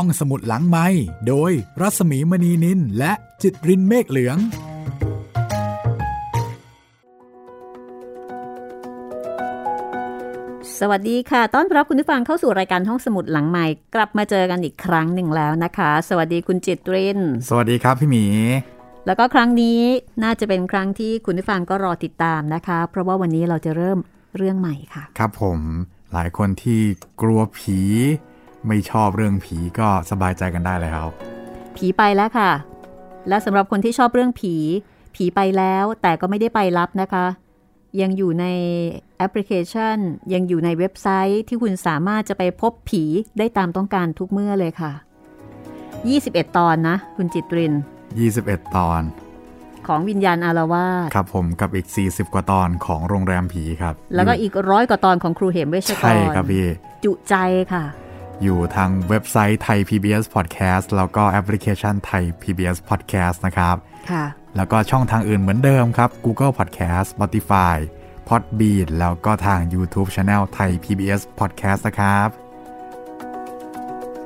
ห้องสมุดหลังไม้โดยรัสมีมณีนินและจิตรินเมฆเหลือง สวัสดีค่ะ ต้อนรับคุณผู้ฟังเข้าสู่รายการห้องสมุดหลังใหม่ กลับมาเจอกันอีกครั้งหนึ่งแล้วนะคะ สวัสดีคุณจิตริน สวัสดีครับพี่หมี แล้วก็ครั้งนี้น่าจะเป็นครั้งที่คุณผู้ฟังก็รอติดตามนะคะ เพราะว่าวันนี้เราจะเริ่มเรื่องใหม่ค่ะ ครับผมหลายคนที่กลัวผี ไม่ชอบเรื่องผีก็สบายใจกันได้เลยครับ ผีไปแล้วค่ะ และสำหรับคนที่ชอบเรื่องผี ผีไปแล้วแต่ก็ไม่ได้ไปรับนะคะ ยังอยู่ในแอปพลิเคชัน ยังอยู่ในเว็บไซต์ที่คุณสามารถจะไปพบผีได้ตามต้องการทุกเมื่อเลยค่ะ 21 ตอนนะ คุณจิตริน 21 ตอน ของวิญญาณอารวาสครับผมกับอีก 40 กว่าตอนของโรงแรมผีครับ แล้วก็อีกร้อยกว่าตอนของครูเหมเวชกรใช่ครับพี่ จุใจค่ะ อยู่ทางเว็บไซต์ไทย PBS Podcast แล้วก็แอปพลิเคชันไทย PBS Podcast นะครับค่ะแล้วก็ช่องทางอื่นเหมือนเดิมครับ Google Podcast Spotify Podbean แล้วก็ทาง YouTube Channel ไทย PBS Podcast นะครับ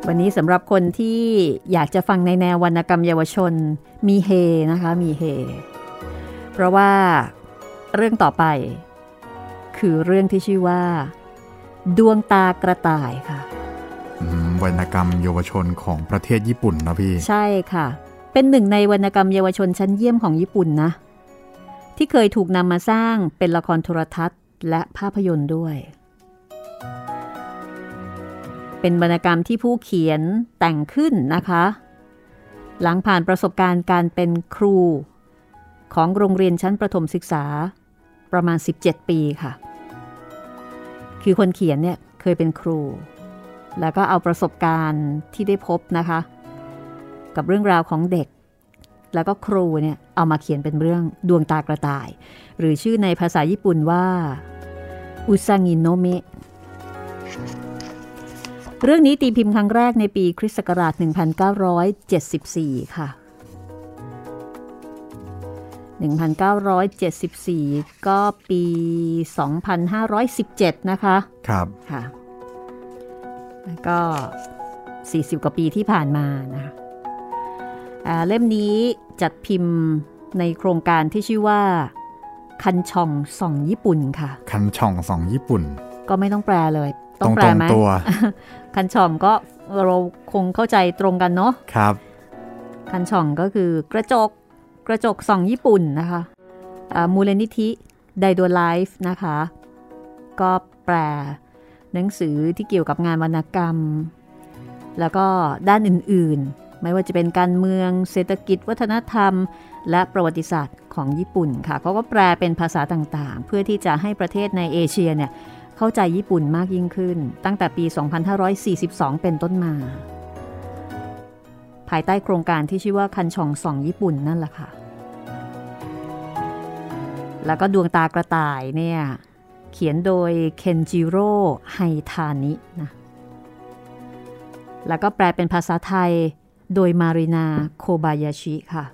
วันนี้สำหรับคนที่อยากจะฟังในแนววรรณกรรมเยาวชนมีเฮนะคะมีเฮ เพราะว่าเรื่องต่อไป คือเรื่องที่ชื่อว่า ดวงตากระต่ายค่ะอืม วรรณกรรมเยาวชนของประเทศญี่ปุ่นนะพี่ ใช่ค่ะ เป็นหนึ่งในวรรณกรรมเยาวชนชั้นเยี่ยมของญี่ปุ่นนะ ที่เคยถูกนำมาสร้างเป็นละครโทรทัศน์ และภาพยนตร์ด้วย เป็นวรรณกรรมที่ผู้เขียนแต่งขึ้นนะคะ หลังผ่านประสบการณ์การเป็นครู ของโรงเรียนชั้นประถมศึกษาประมาณ 17 ปีค่ะ คือคนเขียนเนี่ยเคยเป็นครู แล้วก็เอาประสบการณ์ที่ได้พบนะคะ กับเรื่องราวของเด็ก แล้วก็ครูเนี่ยเอามาเขียนเป็นเรื่องดวงตากระต่าย หรือชื่อในภาษาญี่ปุ่นว่าอุซางิโนเมะเรื่องนี้ตีพิมพ์ครั้งแรกในปีคริสต์ศักราช 1974 ค่ะ 1974 ก็ปี 2517 นะคะ ครับ ค่ะแล้ว ก็ 40 กว่าปีที่ผ่านมานะคะอ่าเล่มนี้จัดพิมพ์ในโครงการที่ชื่อว่า คันช่องส่องญี่ปุ่นค่ะ คันช่องสองญี่ปุ่น ก็ไม่ต้องแปลเลยตต้รองงแปลตรงไหมตัว คันช่องก็เราคงเข้าใจตรงกันเนาะครับ คันช่องก็คือกระจกกระจกส่องญี่ปุ่นนะคะอ่ามูลนิธิไดโดไลฟ์นะคะ ก็แปล หนังสือที่เกี่ยวกับงานวรรณกรรม แล้วก็ด้านอื่นๆ ไม่ว่าจะเป็นการเมืองเศรษฐกิจ วัฒนธรรม และประวัติศาสตร์ของญี่ปุ่นค่ะเขาก็แปลเป็นภาษาต่างๆ เพื่อที่จะให้ประเทศในเอเชียเนี่ยเข้าใจญี่ปุ่นมากยิ่งขึ้น ตั้งแต่ปี 2542 เป็นต้นมา ภายใต้โครงการที่ชื่อว่าคันช่องส่องญี่ปุ่นนั่นแหละค่ะแล้วก็ดวงตากระต่ายเนี่ย เขียนโดยเคนจิโร่ไฮทานินะแล้วก็แปลเป็นภาษาไทยโดยมารินาโคบายาชิค่ะ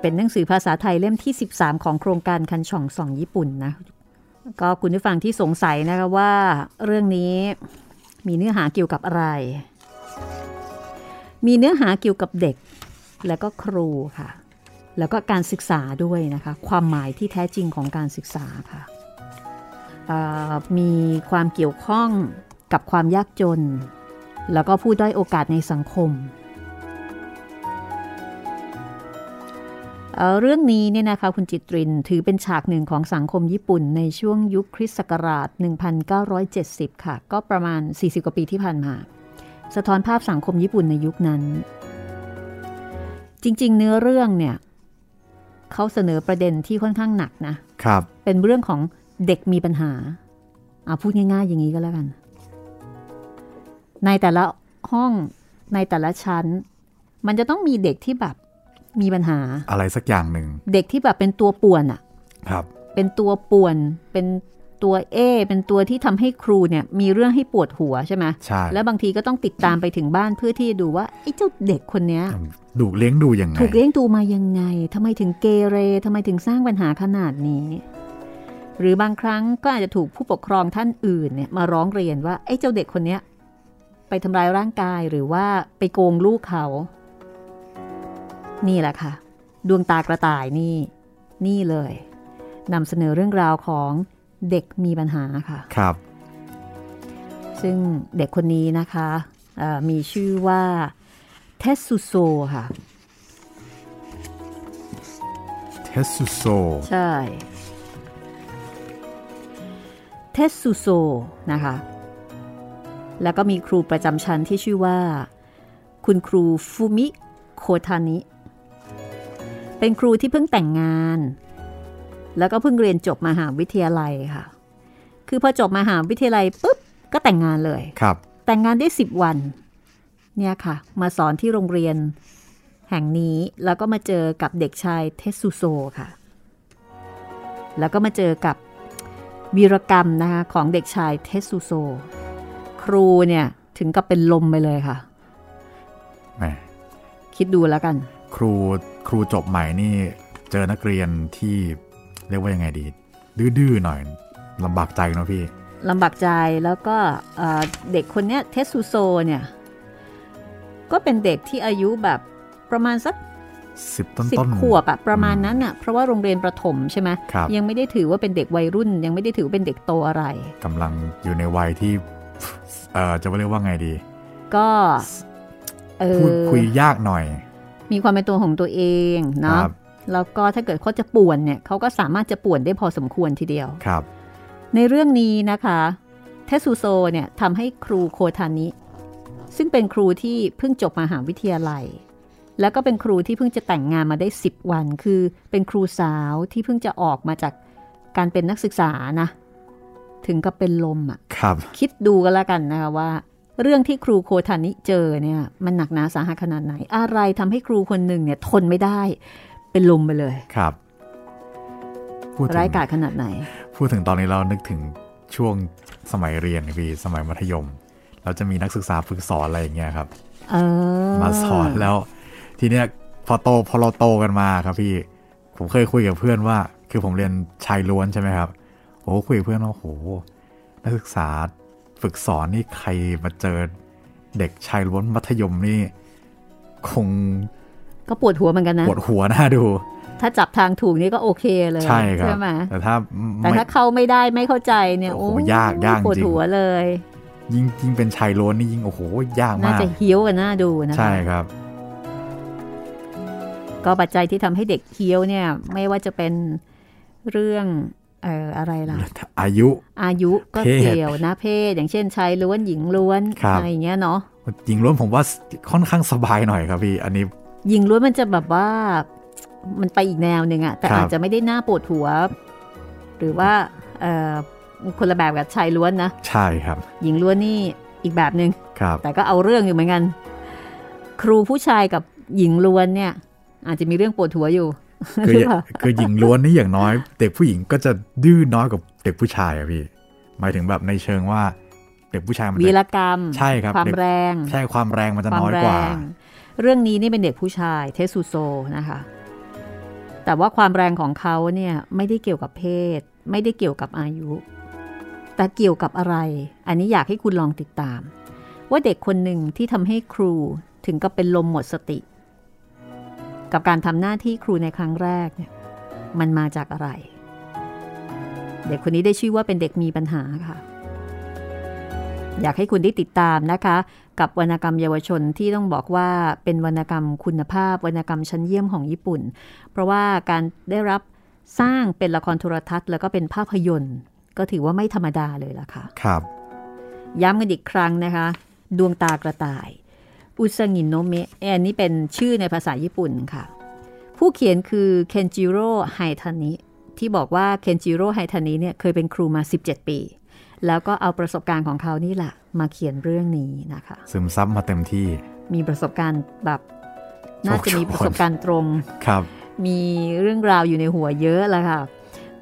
เป็นหนังสือภาษาไทยเล่มที่ 13 ของโครงการคันช่องสองญี่ปุ่นนะก็คุณผู้ฟังที่สงสัยนะคะว่าเรื่องนี้มีเนื้อหาเกี่ยวกับอะไร มีเนื้อหาเกี่ยวกับเด็กและก็ครูค่ะ แล้วก็การศึกษาด้วยนะคะความหมายที่แท้จริงของการศึกษาค่ะมีความเกี่ยวข้องกับความยากจน แล้วก็ผู้ด้อยโอกาสในสังคมเเรื่องนี้เนี่ยนะคะคุณจิตรินถือเป็นฉากหนึ่งของสังคมญี่ปุ่นในช่วงยุคคริสต์ศักราช 1970 ค่ะ ก็ประมาณ 40 กว่าปีที่ผ่านมา สะท้อนภาพสังคมญี่ปุ่นในยุคนั้น จริง ๆ เนื้อเรื่องเนี่ย เขาเสนอประเด็นที่ค่อนข้างหนักนะครับ เป็นเรื่องของเด็กมีปัญหาเอาพูดง่ายๆอย่างนี้ก็แล้วกัน ในแต่ละห้องในแต่ละชั้น มันจะต้องมีเด็กที่แบบมีปัญหา อะไรสักอย่างหนึ่ง เด็กที่แบบเป็นตัวป่วนอะครับ เป็นตัวป่วนเป็น ตัวเอเป็นตัวที่ทำให้ครูเนี่ยมีเรื่องให้ปวดหัวใช่ไหมใช่แล้วบางทีก็ต้องติดตามไปถึงบ้านเพื่อที่จะดูว่าไอ้เจ้าเด็กคนเนี้ยดูเลี้ยงดูยังไง ถูกเลี้ยงดูมายังไงทำไมถึงเกเรทำไมถึงสร้างปัญหาขนาดนี้ หรือบางครั้งก็อาจจะถูกผู้ปกครองท่านอื่นเนี่ยมาร้องเรียนว่าไอ้เจ้าเด็กคนเนี้ยไปทำร้ายร่างกายหรือว่าไปโกงลูกเขา นี่แหละค่ะ ดวงตากระต่ายนี่ นี่เลยนำเสนอเรื่องราวของ เด็กมีปัญหาค่ะครับ ซึ่งเด็กคนนี้นะคะมีชื่อว่าเทสซุโซค่ะเทสซุโซใช่เทสซุโซนะคะ แล้วก็มีครูประจำชั้นที่ชื่อว่า คุณครูฟูมิโคทานิ เป็นครูที่เพิ่งแต่งงาน แล้วก็เพิ่งเรียนจบมหาวิทยาลัยค่ะ คือพอจบมหาวิทยาลัยปุ๊บก็แต่งงานเลยครับ แต่งงานได้สิบวัน เนี่ยค่ะ มาสอนที่โรงเรียนแห่งนี้แล้วก็มาเจอกับเด็กชายเทสุโซค่ะ แล้วก็มาเจอกับวีรกรรมนะคะของเด็กชายเทสุโซ ครูเนี่ยถึงกับเป็นลมไปเลยค่ะแหมคิดดูแล้วกัน ครูครูจบใหม่นี่เจอนักเรียนที่ เรียกว่ายังไงดี ดื้อๆหน่อยลำบากใจเนาะพี่ลำบากใจแล้วก็เอ่อเด็กคนเนี้ยเทสุโซเนี่ย ก็เป็นเด็กที่อายุแบบประมาณสักสิบต้นสิบต้นขวบอะประมาณนั้นอะเพราะว่าโรงเรียนประถมใช่ไหมครับยังไม่ได้ถือว่าเป็นเด็กวัยรุ่น ยังไม่ได้ถือว่าเป็นเด็กโตอะไรกำลังอยู่ในวัยที่เอ่อจะเรียกว่าไงดี ก็เอพูดอคุยยากหน่อย มีความเป็นตัวของตัวเองคเนาะรับ แล้วก็ถ้าเกิดเขาจะป่วนเนี่ยเขาก็สามารถจะป่วนได้พอสมควรทีเดียวครับ ในเรื่องนี้นะคะเทสุโซเนี่ยทำให้ครูโคทานิ ซึ่งเป็นครูที่เพิ่งจบมหาวิทยาลัย แล้วก็เป็นครูที่เพิ่งจะแต่งงานมาได้ 10 วัน คือเป็นครูสาวที่เพิ่งจะออกมาจากการเป็นนักศึกษานะ ถึงกับเป็นลมอะ่ะครับ คิดดูกันแล้วกันนะคะว่า เรื่องที่ครูโคทานิเจอเนี่ยมันหนักหนาสาหัสขนาดไหน อะไรทำให้ครูคนหนึ่งเนี่ยทนไม่ได้ เป็นลมไปเลยครับพูดถึงร้ายกาจขนาดไหน พูดถึงตอนนี้เรานึกถึงช่วงสมัยเรียนพี่สมัยมัธยม เราจะมีนักศึกษาฝึกสอนอะไรอย่างเงี้ยครับเออมาสอนแล้ว ทีเนี้ยพอโตพอเราโตกันมาครับพี่ ผมเคยคุยกับเพื่อนว่า คือผมเรียนชายล้วนใช่ไหมครับโอ้คุยกับเพื่อนว่าโหนักศึกษาฝึกสอนนี่ใครมาเจอเด็กชายล้วนมัธยมนี่ คง ก็ปวดหัวเหมือนกันนะ ปวดหัวหน้าดู ถ้าจับทางถูกนี่ก็โอเคเลยใช่ครับไหมแต่ถ้าแต่ไม่ถ้าเข้าไม่ได้ไม่เข้าใจเนี่ยโอ้โหยากยากปวดจริงหัวเลย ยิ่งยิ่งเป็นชายล้วนนี่ยิ่งโอ้โหยากน่ามากจะเฮี้ยวกันน่าดูนะคะใช่ครับก็ปัจจัยที่ทำให้เด็กเฮี้ยวเนี่ยไม่ว่าจะเป็นเรื่องเอ่ออะไรล่ะ อายุ อายุก็เพศเกี่ยวนะเพศ อย่างเช่นชายล้วนหญิงล้วนครับอะไรอย่างเงี้ยเนาะหญิงล้วนผมว่าค่อนข้างสบายหน่อยครับพี่ อันนี้ หญิงล้วนมันจะแบบว่ามันไปอีกแนวหนึ่งอะแต่ครับอาจจะไม่ได้หน้าปวดหัว หรือว่าเอ่อคนละแบบกับชายล้วนนะ ใช่ครับ หญิงล้วนนี่อีกแบบหนึง่งครับแต่ก็เอาเรื่องอยู่เหมือนกัน ครูผู้ชายกับหญิงล้วนเนี่ย อาจจะมีเรื่องปวดหัวอยู่คือหรือเปล่าคือหญิงล้วนนี่อย่างน้อย เด็กผู้หญิงก็จะดื้อน้อยกว่าเด็กผู้ชายอะพี่หมายถึงแบบในเชิงว่า เด็กผู้ชายมันวีจะรกรรม ใช่ครับความเด็กแรง ใช่ความแรงมันจะความน้อยแรกว่าง เรื่องนี้นี่เป็นเด็กผู้ชายเทสุโซนะคะ แต่ว่าความแรงของเขาเนี่ยไม่ได้เกี่ยวกับเพศ ไม่ได้เกี่ยวกับอายุ แต่เกี่ยวกับอะไร อันนี้อยากให้คุณลองติดตาม ว่าเด็กคนหนึ่งที่ทำให้ครูถึงกับเป็นลมหมดสติ กับการทำหน้าที่ครูในครั้งแรกเนี่ยมันมาจากอะไร เด็กคนนี้ได้ชื่อว่าเป็นเด็กมีปัญหาค่ะ อยากให้คุณได้ติดตามนะคะ กับวรรณกรรมเยาวชนที่ต้องบอกว่าเป็นวรรณกรรมคุณภาพ วรรณกรรมชั้นเยี่ยมของญี่ปุ่น เพราะว่าการได้รับสร้างเป็นละครโทรทัศน์ แล้วก็เป็นภาพยนตร์ ก็ถือว่าไม่ธรรมดาเลยล่ะค่ะครับ ย้ำกันอีกครั้งนะคะ ดวงตากระต่าย อุซางินโนเมะอันนี้เป็นชื่อในภาษาญี่ปุ่นค่ะ ผู้เขียนคือเคนจิโร่ไฮทานิที่บอกว่าเคนจิโร่ไฮทานิเนี่ยเคยเป็นครูมา 17 ปี แล้วก็เอาประสบการณ์ของเขานี่แหละ มาเขียนเรื่องนี้นะคะ ซึมซับมาเต็มที่ มีประสบการณ์แบบน่าจะมีประสบการณ์ตรงครับ มีเรื่องราวอยู่ในหัวเยอะแล้วค่ะ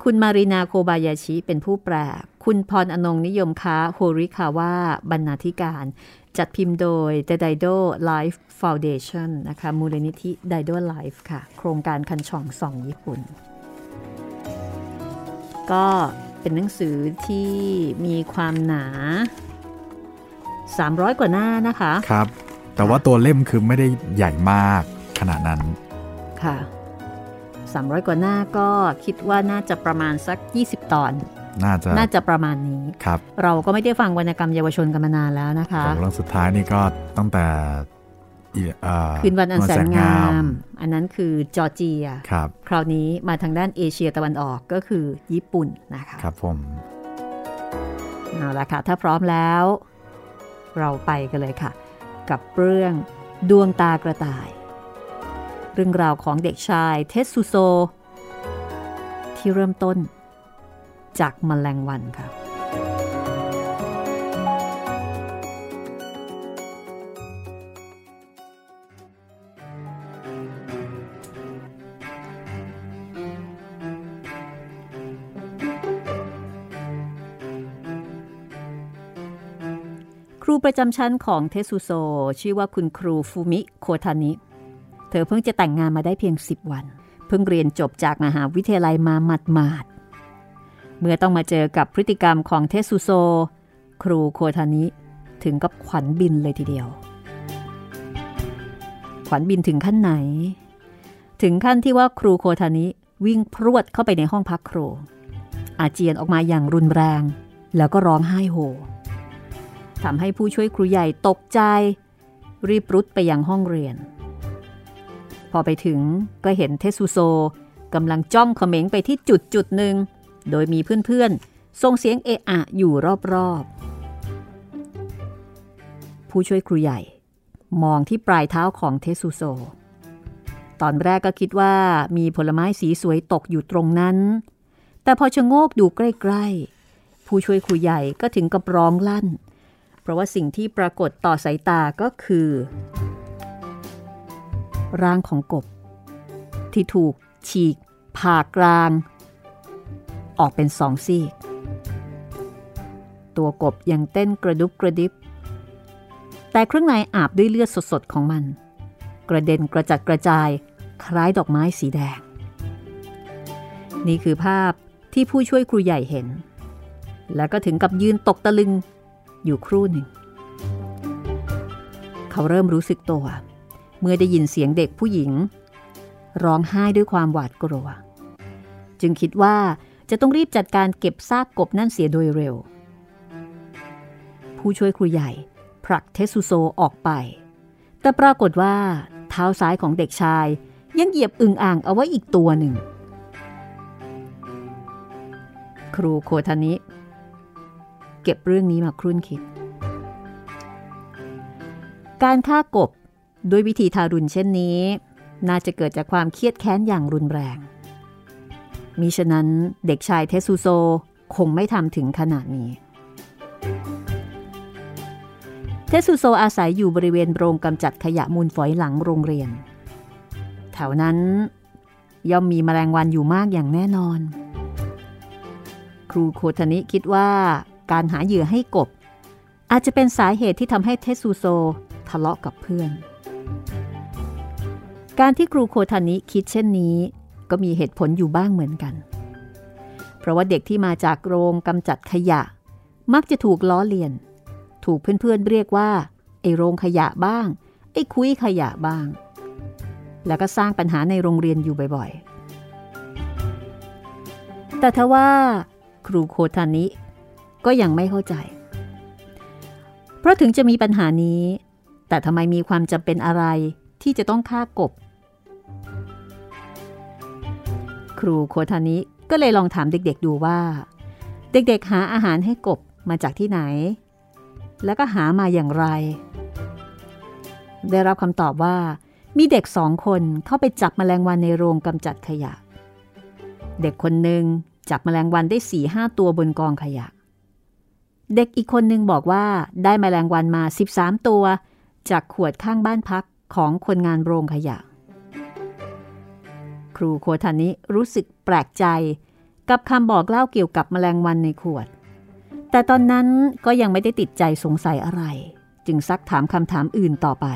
คุณมารินาโคบายาชิเป็นผู้แปล คุณพรอนงนิยมค้าโฮริคาว่าบรรณาธิการ จัดพิมพ์โดย The Dido Life Foundation นะคะ มูลนิธิ Dido Life ค่ะ โครงการคันช่องสองญี่ปุ่น ก็เป็นหนังสือที่มีความหนา 300 กว่าหน้านะคะ ครับ แต่ว่าตัวเล่มคือไม่ได้ใหญ่มากขนาดนั้น ค่ะ 300 กว่าหน้าก็คิดว่าน่าจะประมาณสัก 20 ตอน น่าจะ น่าจะประมาณนี้ ครับ เราก็ไม่ได้ฟังวรรณกรรมเยาวชนกันมานานแล้วนะคะของเรื่องสุดท้ายนี่ก็ตั้งแต่อีเอ่อคืนวันอันแสนงาม อันนั้นคือจอร์เจียครับคราวนี้มาทางด้านเอเชียตะวันออกก็คือญี่ปุ่นนะคะ ครับผม เอาละค่ะ ถ้าพร้อมแล้ว เราไปกันเลยค่ะ กับเรื่องดวงตากระต่าย เรื่องราวของเด็กชายเทสซุโซ ที่เริ่มต้นจากมแมลงวันค่ะ ครูประจำชั้นของเทสุโซ ชื่อว่าคุณครูฟูมิโคทานิ เธอเพิ่งจะแต่งงานมาได้เพียง 10 วัน เพิ่งเรียนจบจากมหาวิทยาลัยมาหมาดเมื่อต้องมาเจอกับพฤติกรรมของเทสุโซ ครูโคทานิ ถึงกับขวัญบินเลยทีเดียว ขวัญบินถึงขั้นไหน ถึงขั้นที่ว่าครูโคทานิวิ่งพรวดเข้าไปในห้องพักครู อาเจียนออกมาอย่างรุนแรง แล้วก็ร้องไห้โฮ ทำให้ผู้ช่วยครูใหญ่ตกใจ รีบรุดไปยังห้องเรียน พอไปถึงก็เห็นเทสุโซกำลังจ้องเขม็งไปที่จุดจุดหนึ่ง โดยมีเพื่อนๆส่งเสียงเอะอะอยู่รอบๆ ผู้ช่วยครูใหญ่ มองที่ปลายเท้าของเทสุโซ ตอนแรกก็คิดว่ามีผลไม้สีสวยตกอยู่ตรงนั้น แต่พอชะโงกดูใกล้ๆ ผู้ช่วยครูใหญ่ก็ถึงกับร้องลั่น เพราะว่าสิ่งที่ปรากฏต่อสายตาก็คือ ร่างของกบ ที่ถูกฉีกผ่ากลาง ออกเป็นสองซีก ตัวกบยังเต้นกระดุบกระดิบ แต่เครื่องในอาบด้วยเลือดสดๆของมัน กระเด็นกระจัดกระจายคล้ายดอกไม้สีแดง นี่คือภาพที่ผู้ช่วยครูใหญ่เห็น แล้วก็ถึงกับยืนตกตะลึง อยู่ครู่หนึ่ง เขาเริ่มรู้สึกตัว เมื่อได้ยินเสียงเด็กผู้หญิง ร้องไห้ด้วยความหวาดกลัว จึงคิดว่าจะต้องรีบจัดการเก็บซากกบนั่นเสียโดยเร็ว ผู้ช่วยครูใหญ่ผลักเทสุโซออกไป แต่ปรากฏว่า เท้าซ้ายของเด็กชายยังเหยียบอึงอ่างเอาไว้อีกตัวหนึ่ง ครูโคทานิ เก็บเรื่องนี้มาครุ่นคิด การฆ่ากบด้วยวิธีทารุณเช่นนี้ น่าจะเกิดจากความเครียดแค้นอย่างรุนแรง มิฉะนั้นเด็กชายเทสุโซคงไม่ทำถึงขนาดนี้ เทสุโซอาศัยอยู่บริเวณโรงกำจัดขยะมูลฝอยหลังโรงเรียน แถวนั้นย่อมมีแมลงวันอยู่มากอย่างแน่นอน ครูโคทนิคิดว่า การหาเหยื่อให้กบ อาจจะเป็นสาเหตุที่ทำให้เทสุโซทะเลาะกับเพื่อน การที่ครูโคทานิคิดเช่นนี้ก็มีเหตุผลอยู่บ้างเหมือนกัน เพราะว่าเด็กที่มาจากโรงกำจัดขยะ มักจะถูกล้อเลียน ถูกเพื่อนๆเรียกว่าไอโรงขยะบ้าง ไอคุยขยะบ้าง แล้วก็สร้างปัญหาในโรงเรียนอยู่บ่อยๆ แต่ทว่า ครูโคทานิ ก็ยังไม่เข้าใจ เพราะถึงจะมีปัญหานี้ แต่ทำไมมีความจำเป็นอะไรที่จะต้องฆ่ากบ ครูโคทานิก็เลยลองถามเด็กๆดูว่า เด็กๆหาอาหารให้กบมาจากที่ไหน แล้วก็หามาอย่างไร ได้รับคำตอบว่ามีเด็กสองคนเข้าไปจับแมลงวันในโรงกำจัดขยะ เด็กคนหนึ่งจับแมลงวันได้สี่ห้าตัวบนกองขยะ เด็กอีกคนนึงบอกว่าได้แมลงวันมา 13 ตัว จากขวดข้างบ้านพักของคนงานโรงขยะ ครูโคทานิรู้สึกแปลกใจ กับคำบอกเล่าเกี่ยวกับแมลงวันในขวด แต่ตอนนั้นก็ยังไม่ได้ติดใจสงสัยอะไร จึงซักถามคำถามอื่นต่อไป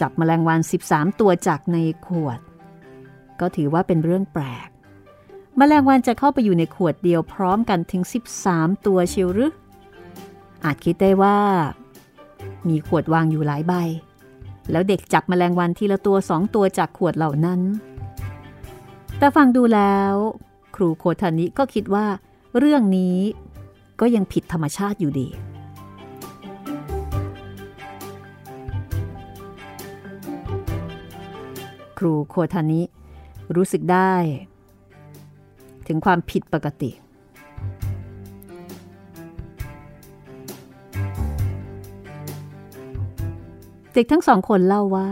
จับแมลงวัน 13 ตัวจากในขวด ก็ถือว่าเป็นเรื่องแปลก มแมลงวันจะเข้าไปอยู่ในขวดเดียวพร้อมกันถึง 13 ตัวเชียวหรือ อาจคิดได้ว่า มีขวดวางอยู่หลายใบ แล้วเด็กจับมแมลงวันทีละตัวสองตัวจากขวดเหล่านั้น แต่ฟังดูแล้ว ครูโคทานิก็คิดว่า เรื่องนี้ก็ยังผิดธรรมชาติอยู่ดีครูโคทานิ รู้สึกได้ ถึงความผิดปกติ เด็กทั้งสองคนเล่าว่า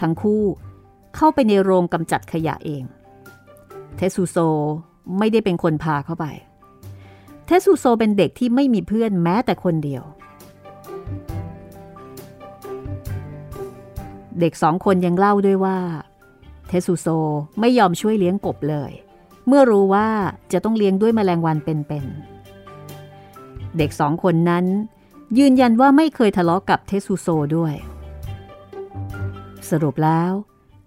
ทั้งคู่เข้าไปในโรงกำจัดขยะเอง เทสุโซไม่ได้เป็นคนพาเข้าไป เทสุโซเป็นเด็กที่ไม่มีเพื่อนแม้แต่คนเดียว เด็กสองคนยังเล่าด้วยว่า เทสุโซไม่ยอมช่วยเลี้ยงกบเลย เมื่อรู้ว่าจะต้องเลี้ยงด้วยแมลงวันเป็นๆ เด็กสองคนนั้น ยืนยันว่าไม่เคยทะเลาะกับเทสุโซด้วย สรุปแล้ว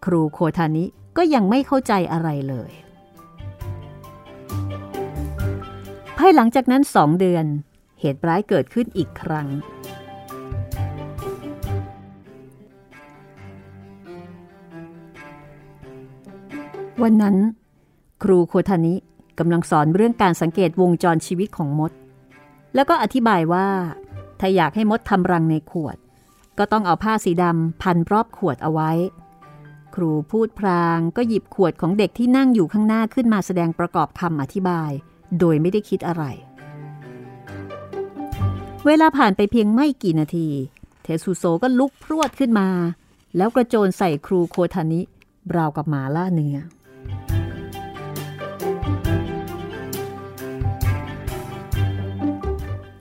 ครูโคทานิก็ยังไม่เข้าใจอะไรเลย ภายหลังจากนั้นสองเดือน เหตุร้ายเกิดขึ้นอีกครั้ง วันนั้น ครูโคทานิกำลังสอนเรื่องการสังเกตวงจรชีวิตของมด แล้วก็อธิบายว่า ถ้าอยากให้มดทำรังในขวด ก็ต้องเอาผ้าสีดำพันรอบขวดเอาไว้ ครูพูดพรางก็หยิบขวดของเด็กที่นั่งอยู่ข้างหน้าขึ้นมาแสดงประกอบคำอธิบาย โดยไม่ได้คิดอะไร เวลาผ่านไปเพียงไม่กี่นาที เทสุโซก็ลุกพรวดขึ้นมา แล้วกระโจนใส่ครูโคทานิราวกับหมาล่าเนื้อ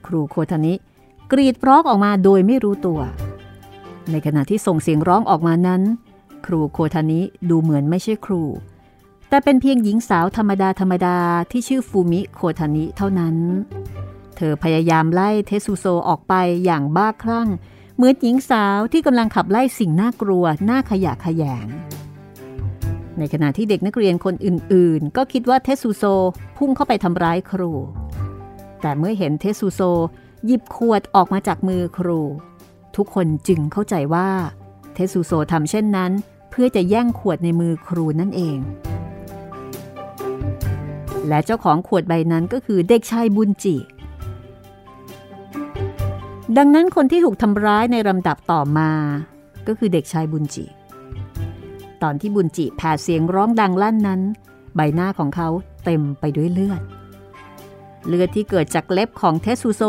ครูโคทานิ กรีดร้องออกมาโดยไม่รู้ตัว ในขณะที่ส่งเสียงร้องออกมานั้น ครูโคทานิดูเหมือนไม่ใช่ครู แต่เป็นเพียงหญิงสาวธรรมดาธรรมดาที่ชื่อฟูมิโคทานิเท่านั้น เธอพยายามไล่เทสุโซออกไปอย่างบ้าคลั่ง เหมือนหญิงสาวที่กำลังขับไล่สิ่งน่ากลัวน่าขยะขยง ในขณะที่เด็กนักเรียนคนอื่นๆ ก็คิดว่าเทสุโซพุ่งเข้าไปทำร้ายครู แต่เมื่อเห็นเทสุโซหยิบขวดออกมาจากมือครู ทุกคนจึงเข้าใจว่า เทสุโซทำเช่นนั้น เพื่อจะแย่งขวดในมือครูนั่นเอง และเจ้าของขวดใบนั้นก็คือเด็กชายบุญจิ ดังนั้นคนที่ถูกทำร้ายในลำดับต่อมา ก็คือเด็กชายบุญจิ ตอนที่บุญจิแผ่เสียงร้องดังลั่นนั้น ใบหน้าของเขาเต็มไปด้วยเลือด เลือดที่เกิดจากเล็บของเทสุโซ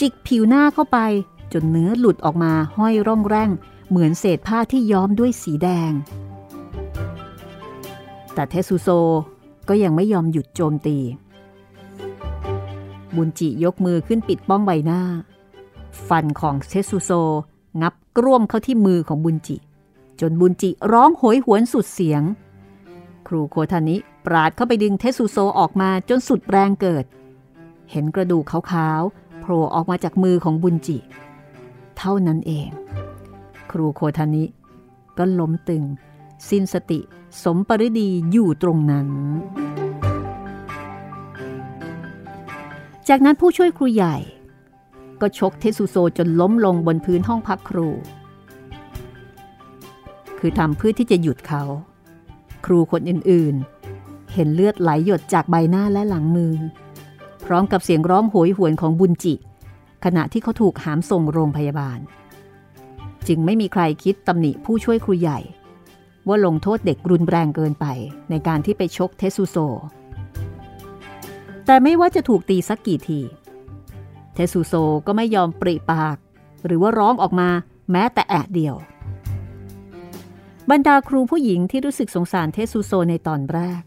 จิกผิวหน้าเข้าไป จนเนื้อหลุดออกมาห้อยร่องแร่ง เหมือนเศษผ้าที่ย้อมด้วยสีแดง แต่เทสุโซก็ยังไม่ยอมหยุดโจมตี บุญจิยกมือขึ้นปิดป้องใบหน้า ฟันของเทสุโซงับกร่วมเข้าที่มือของบุญจิ จนบุญจิร้องโหยหวนสุดเสียง ครูโคทานิปราดเข้าไปดึงเทสุโซออกมาจนสุดแรงเกิด เห็นกระดูกขาวๆโผล่ออกมาจากมือของบุญจิ เท่านั้นเอง ครูโคทานิก็ล้มตึง สิ้นสติสมปริดีอยู่ตรงนั้น จากนั้นผู้ช่วยครูใหญ่ ก็ชกเทสุโซจนล้มลงบนพื้นห้องพักครู คือทำเพื่อที่จะหยุดเขา ครูคนอื่นๆ เห็นเลือดไหลหยดจากใบหน้าและหลังมือ พร้อมกับเสียงร้องโหยหวนของบุญจิ ขณะที่เขาถูกหามส่งโรงพยาบาล จึงไม่มีใครคิดตำหนิผู้ช่วยครูใหญ่ ว่าลงโทษเด็กรุนแรงเกินไปในการที่ไปชกเทสุโซ แต่ไม่ว่าจะถูกตีสักกี่ที เทสุโซก็ไม่ยอมปริปาก หรือว่าร้องออกมาแม้แต่แอะเดียว บรรดาครูผู้หญิงที่รู้สึกสงสารเทสุโซในตอนแรก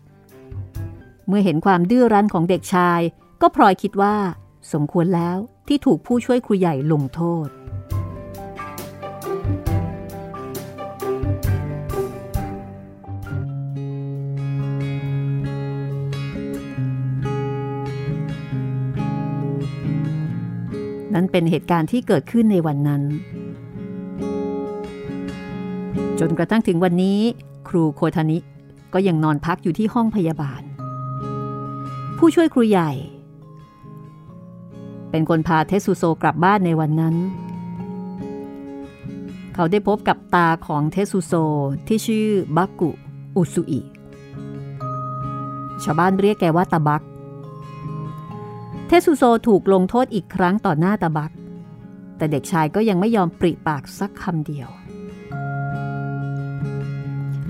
เมื่อเห็นความดื้อรั้นของเด็กชาย ก็พลอยคิดว่า สมควรแล้วที่ถูกผู้ช่วยครูใหญ่ลงโทษ นั้นเป็นเหตุการณ์ที่เกิดขึ้นในวันนั้น จนกระทั่งถึงวันนี้ ครูโคทานิก็ยังนอนพักอยู่ที่ห้องพยาบาล ผู้ช่วยครูใหญ่ เป็นคนพาเทสุโซกลับบ้านในวันนั้น เขาได้พบกับตาของเทสุโซที่ชื่อบักกุอุสุอิ ชาวบ้านเรียกแกว่าตาบัก เทสุโซถูกลงโทษอีกครั้งต่อหน้าตาบัก แต่เด็กชายก็ยังไม่ยอมปริปากสักคำเดียว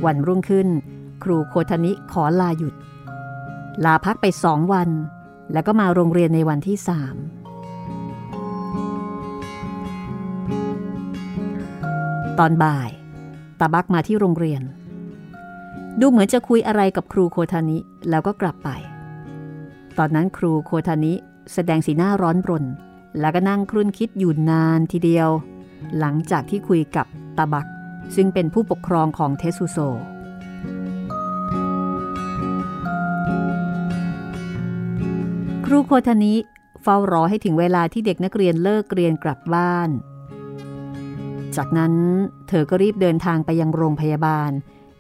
วันรุ่งขึ้น ครูโคทานิขอลาหยุด ลาพักไปสองวัน แล้วก็มาโรงเรียนในวันที่สามตอนบ่ายตาบักมาที่โรงเรียน ดูเหมือนจะคุยอะไรกับครูโคทานิแล้วก็กลับไป ตอนนั้นครูโคทานิแสดงสีหน้าร้อนรน แล้วก็นั่งครุ่นคิดอยู่นานทีเดียว หลังจากที่คุยกับตาบัก ซึ่งเป็นผู้ปกครองของเทสุโซ ครูโคทานิเฝ้ารอให้ถึงเวลาที่เด็กนักเรียนเลิกเรียนกลับบ้าน จากนั้นเธอก็รีบเดินทางไปยังโรงพยาบาล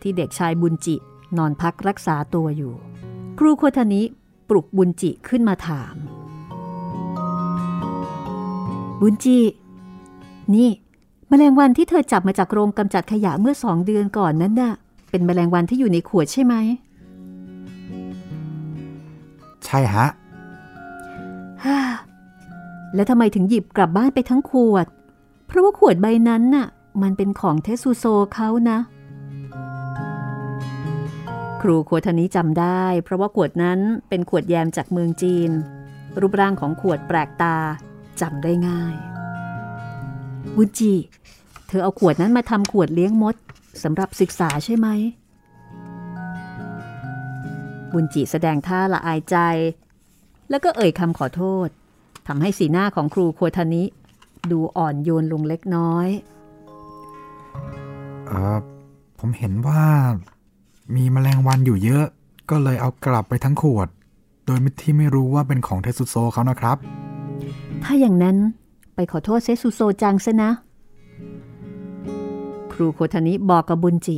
ที่เด็กชายบุญจินอนพักรักษาตัวอยู่ ครูโคทานิปลุกบุญจิขึ้นมาถาม บุญจิ นี่ แมลงวันที่เธอจับมาจากโรงกำจัดขยะเมื่อสองเดือนก่อนนั้นน่ะ เป็นแมลงวันที่อยู่ในขวดใช่ไหม ใช่ฮะฮ่าแล้วทำไมถึงหยิบกลับบ้านไปทั้งขวด เพราะว่าขวดใบนั้นน่ะ มันเป็นของเทสุโซเขานะ ครูขวดทานี้จำได้ เพราะว่าขวดนั้นเป็นขวดแยมจากเมืองจีน รูปร่างของขวดแปลกตาจำได้ง่ายบุญจี เธอเอาขวดนั้นมาทำขวดเลี้ยงมดสำหรับศึกษาใช่ไหม บุญจีแสดงท่าละอายใจ แล้วก็เอ่ยคำขอโทษทำให้สีหน้าของครูโคทานิ ดูอ่อนโยนลงเล็กน้อยเออผมเห็นว่ามีแมลงวันอยู่เยอะ ก็เลยเอากลับไปทั้งขวด โดยที่ไม่รู้ว่าเป็นของเทสุโซเขานะครับ ถ้าอย่างนั้นไปขอโทษเซซุโซจังซะนะ ครูโคทนิบอกกับบุญจิ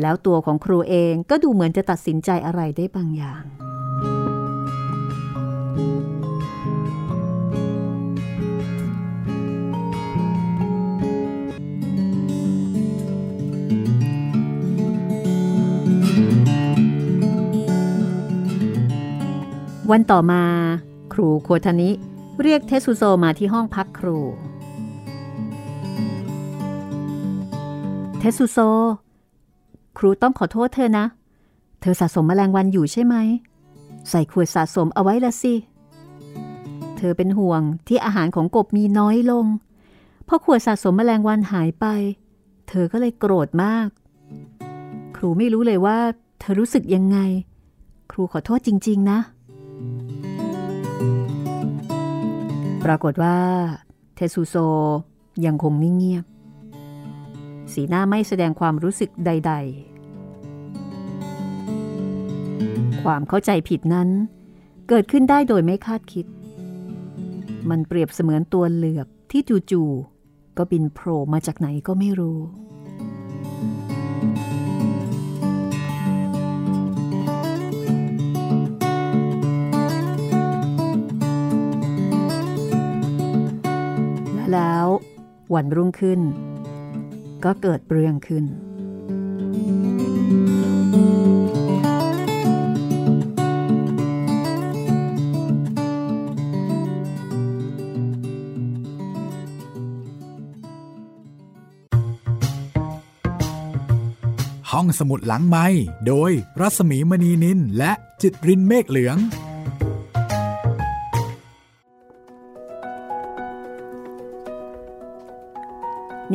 แล้วตัวของครูเองก็ดูเหมือนจะตัดสินใจอะไรได้บางอย่าง วันต่อมา ครูโคทนิเรียกเทสุโซมาที่ห้องพักครู เทสุโซ ครูต้องขอโทษเธอนะ เธอสะสมแมลงวันอยู่ใช่ไหม ใส่ขวดสะสมเอาไว้ละสิ เธอเป็นห่วงที่อาหารของกบมีน้อยลง พอขวดสะสมแมลงวันหายไป เธอก็เลยโกรธมาก ครูไม่รู้เลยว่า เธอรู้สึกยังไง ครูขอโทษจริง ๆ นะ ปรากฏว่า เทสุโซยังคงนิ่งเงียบ สีหน้าไม่แสดงความรู้สึกใด ๆ ความเข้าใจผิดนั้น เกิดขึ้นได้โดยไม่คาดคิด มันเปรียบเสมือนตัวเหลือบที่จู่ๆก็บินโผล่มาจากไหนก็ไม่รู้และแล้ววันรุ่งขึ้น ก็เกิดเรื่องขึ้น ห้องสมุดหลังไม้โดยรัสมีมณีนินและจิตรินเมฆเหลือง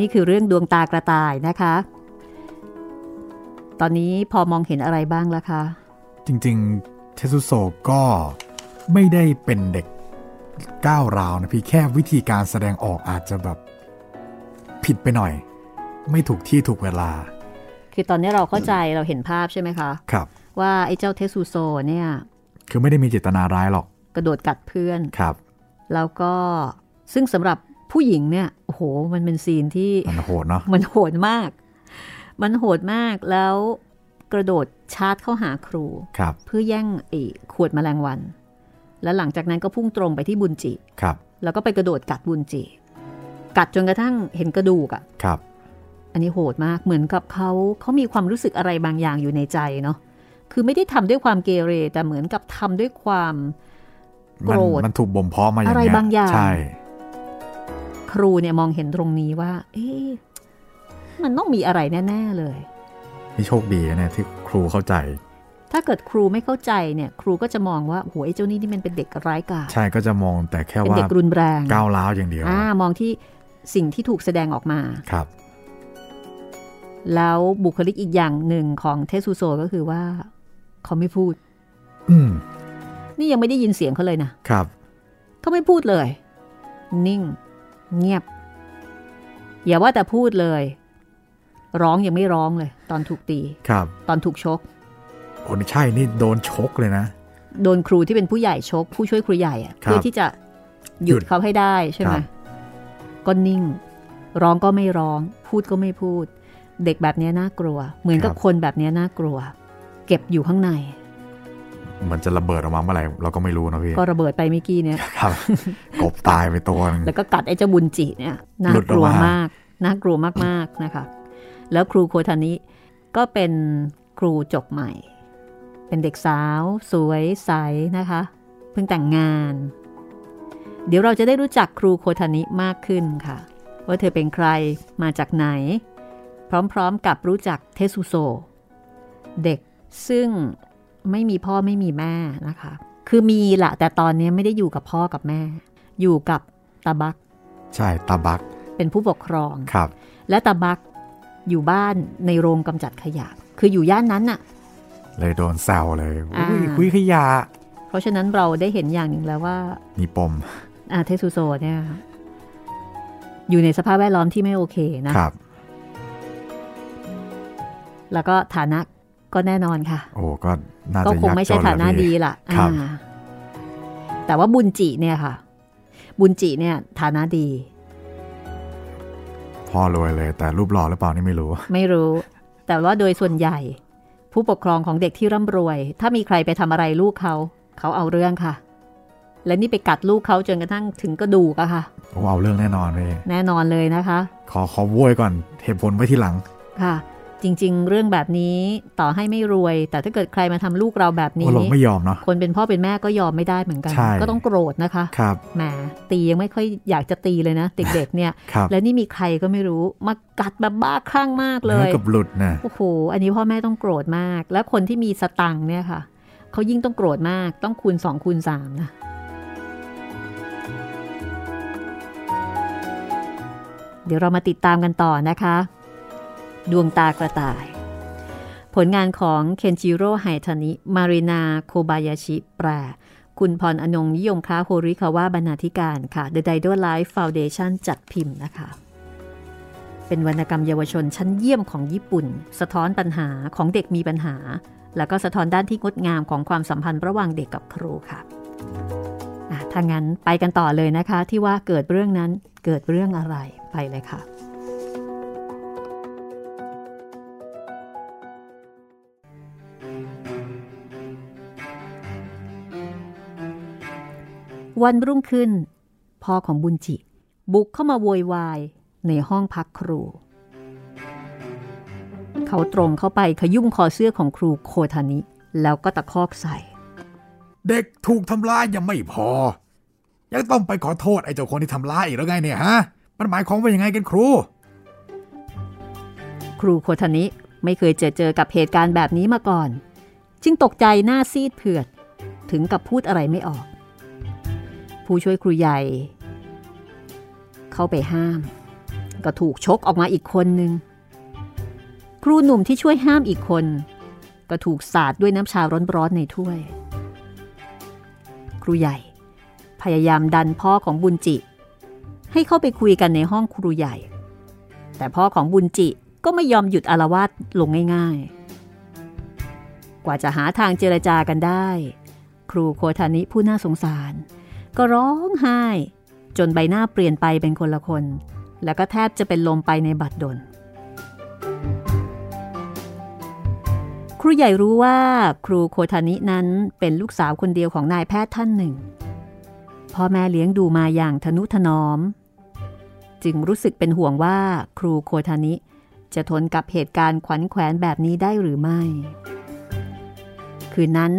นี่คือเรื่องดวงตากระต่ายนะคะ ตอนนี้พอมองเห็นอะไรบ้างแล้วคะ จริงๆ เทสุโซก็ไม่ได้เป็นเด็กก้าวร้าวนะพี่แค่วิธีการแสดงออกอาจจะแบบ ผิดไปหน่อย ไม่ถูกที่ถูกเวลา คือตอนนี้เราเข้าใจเราเห็นภาพใช่ไหมคะ ครับ ว่าไอ้เจ้าเทสุโซเนี่ย คือไม่ได้มีเจตนาร้ายหรอก กระโดดกัดเพื่อน ครับ แล้วก็ซึ่งสำหรับ ผู้หญิงเนี่ยโอ้โหมันเป็นซีนที่มันโหดเนาะมันโหดมาก มันโหดมากแล้วกระโดดชาร์จเข้าหาครูครับเพื่อแย่งไอ้ขวดแมลงวัน แล้วหลังจากนั้นก็พุ่งตรงไปที่บุญจิครับ แล้วก็ไปกระโดดกัดบุญจิ กัดจนกระทั่งเห็นกระดูกอะ่ะครับ อันนี้โหดมากเหมือนกับเขาเขามีความรู้สึกอะไรบางอย่างอยู่ในใจเนาะคือไม่ได้ทำด้วยความเกเรแต่เหมือนกับทำด้วยความโกมันรธมันถูกบ่มเพาะมาอย่างอะไรเงี้ยบางอย่างใช่ ครูเนี่ยมองเห็นตรงนี้ว่า เอ๊ะมันต้องมีอะไรแน่ ๆเลยนี่โชคดีนะเนี่ยที่ครูเข้าใจ ถ้าเกิดครูไม่เข้าใจเนี่ย ครูก็จะมองว่าโหไอ้เจ้านี่นี่มันเป็นเด็กร้ายกาจใช่ก็จะมองแต่แค่เป็นว่าเด็กรุนแรงก้าวร้าวอย่างเดียวอ่ามองที่สิ่งที่ถูกแสดงออกมาครับ แล้วบุคลิกอีกอย่างหนึ่งของเทสุโซก็คือว่า เขาไม่พูด อืมนี่ยังไม่ได้ยินเสียงเขาเลยนะครับ เขาไม่พูดเลย นิ่ง เงียบ อย่าว่าแต่พูดเลย ร้องยังไม่ร้องเลย ตอนถูกตีครับ ตอนถูกชกโอ้นี่ใช่นี่โดนชกเลยนะ โดนครูที่เป็นผู้ใหญ่ชก ผู้ช่วยครูใหญ่อะครับเพื่อที่จะหยุหยุดดเขาให้ได้ใช่ไหมครับก็นิ่ง ร้องก็ไม่ร้อง พูดก็ไม่พูด เด็กแบบนี้น่ากลัว เหมือนกับคนแบบนี้น่ากลัว เก็บอยู่ข้างใน มันจะระเบิดออกมาเมื่อไหร่เราก็ไม่รู้นะพี่ก็ระเบิดไปเมื่อกี้เนี่ยครับกบตายไปตัวหนึงแล้วก็กัดไอ้เจ้าบุญจิเนี่ยน่าหลุดกลัวออกมามมากน่ากลัวมากๆนะคะ แล้วครูโคทานิก็เป็นครูจบใหม่ เป็นเด็กสาว สวยใสนะคะ เพิ่งแต่งงาน เดี๋ยวเราจะได้รู้จักครูโคทานิมากขึ้นค่ะ ว่าเธอเป็นใครมาจากไหน พร้อมๆกับรู้จักเทสุโซ เด็กซึ่ง ไม่มีพ่อไม่มีแม่นะคะ คือมีละแต่ตอนนี้ไม่ได้อยู่กับพ่อกับแม่ อยู่กับตาบัก ใช่ตาบัก เป็นผู้ปกครองครับ และตาบักอยู่บ้านในโรงกำจัดขยะ คืออยู่ย่านนั้นน่ะ เลยโดนแซวเลยอ่าอุ้ยคุยขยะ เพราะฉะนั้นเราได้เห็นอย่างหนึ่งแล้วว่า มีปมอาเทสุโซเนี่ยอยู่ในสภาพแวดล้อมที่ไม่โอเคนะครับ แล้วก็ฐานะ ก็แน่นอนค่ะ โอ้ก็น่าก็จะคงยากไม่ใช่จนฐานะแหละดีพี่ล่ะครับอ่าแต่ว่าบุญจิเนี่ยค่ะ บุญจิเนี่ยฐานะดี พ่อรวยเลย แต่รูปหล่อหรือเปล่านี่ไม่รู้ ไม่รู้ แต่ว่าโดยส่วนใหญ่ ผู้ปกครองของเด็กที่ร่ำรวย ถ้ามีใครไปทำอะไรลูกเขาเขาเอาเรื่องค่ะ และนี่ไปกัดลูกเขาจนกระทั่งถึงกระดูกอะค่ะโอ้เอาเรื่องแน่นอนพี่แน่นอนเลยนะคะ ขอขอโวยก่อนเหตุผลไว้ที่หลังค่ะ จริง ๆ เรื่องแบบนี้ต่อให้ไม่รวย แต่ถ้าเกิดใครมาทำลูกเราแบบโอ้นี้เราไม่ยอมเนาะคนเป็นพ่อเป็นแม่ก็ยอมไม่ได้เหมือนกันใช่ก็ต้องโกรธนะคะครับแหมตียังไม่ค่อยอยากจะตีเลยนะ เด็กๆเนี่ยครับและนี่มีใครก็ไม่รู้มากัดแบบบ้าคลั่งมากเลเนื้อยกับหลุดนะโอ้โหอันนี้พ่อแม่ต้องโกรธมาก และคนที่มีสตังค์เนี่ยค่ะเขายิ่งต้องโกรธมากต้องคูณสองคูณสามนะเดี๋ยวเรามาติดตามกันต่อนะคะ ดวงตากระต่าย ผลงานของเคนจิโร่ไฮทานิ มารินา โคบายาชิ แปล คุณพรอนงนิยมค้าโฮริคาวะบรรณาธิการค่ะ The Dido Life Foundation จัดพิมพ์นะคะ เป็นวรรณกรรมเยาวชนชั้นเยี่ยมของญี่ปุ่น สะท้อนปัญหาของเด็กมีปัญหา แล้วก็สะท้อนด้านที่งดงามของความสัมพันธ์ระหว่างเด็กกับครูค่ะถ้างั้นไปกันต่อเลยนะคะ ที่ว่าเกิดเรื่องนั้นเกิดเรื่องอะไรไปเลยค่ะ วันรุ่งขึ้น พ่อของบุญจิ บุกเข้ามาโวยวายในห้องพักครู เขาตรงเข้าไปขยุ่มคอเสื้อของครูโคทานิ แล้วก็ตะคอกใส่ เด็กถูกทำร้ายยังไม่พอ ยังต้องไปขอโทษไอ้เจ้าคนที่ทำร้ายอีกแล้วไงเนี่ยฮะ มันหมายความว่ายังไงกันครู ครูโคทานิไม่เคยเจอเจอกับเหตุการณ์แบบนี้มาก่อน จึงตกใจหน้าซีดเผือด ถึงกับพูดอะไรไม่ออก ผู้ช่วยครูใหญ่ เข้าไปห้าม ก็ถูกชกออกมาอีกคนหนึ่งครูหนุ่มที่ช่วยห้ามอีกคน ก็ถูกสาดด้วยน้ำชาร้อนๆในถ้วย ครูใหญ่ พยายามดันพ่อของบุญจิ ให้เข้าไปคุยกันในห้องครูใหญ่ แต่พ่อของบุญจิก็ไม่ยอมหยุดอารวาสลงง่ายๆ กว่าจะหาทางเจรจากันได้ ครูโคทานิผู้น่าสงสาร ก็ร้องไห้ จนใบหน้าเปลี่ยนไปเป็นคนละคน แล้วก็แทบจะเป็นลมไปในบัดดลครูใหญ่รู้ว่าครูโคทานินั้นเป็นลูกสาวคนเดียวของนายแพทย์ท่านหนึ่งพ่อแม่เลี้ยงดูมาอย่างทนุถนอม จึงรู้สึกเป็นห่วงว่าครูโคทานิ จะทนกับเหตุการณ์ขวัญแขวนแบบนี้ได้หรือไม่ คืนนั้น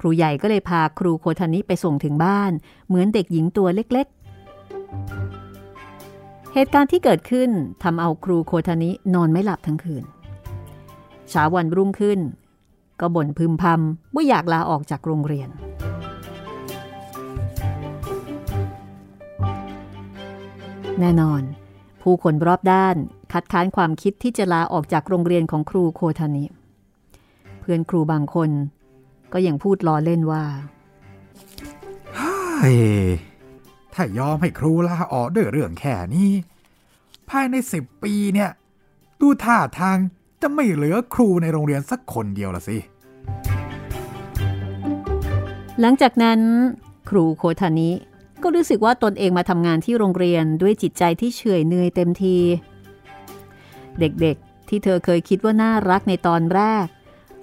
ครูใหญ่ก็เลยพาครูโคทานิไปส่งถึงบ้าน เหมือนเด็กหญิงตัวเล็กๆ เหตุการณ์ที่เกิดขึ้นทำเอาครูโคทานินอนไม่หลับทั้งคืนเช้าวันรุ่งขึ้น ก็บ่นพึมพำว่าอยากลาออกจากโรงเรียน แน่นอน ผู้คนรอบด้านคัดค้านความคิดที่จะลาออกจากโรงเรียนของครูโคทานิ เพื่อนครูบางคน ก็ยังพูดล้อเล่นว่าเฮ้ยถ้ายอมให้ครูลาออกด้วยเรื่องแค่นี้ ภายในสิบปีเนี่ย ดูท่าทางจะไม่เหลือครูในโรงเรียนสักคนเดียวละสิ หลังจากนั้น ครูโคทานิก็รู้สึกว่าตนเองมาทำงานที่โรงเรียนด้วยจิตใจที่เฉยเนื่อยเต็มที เด็กๆที่เธอเคยคิดว่าน่ารักในตอนแรก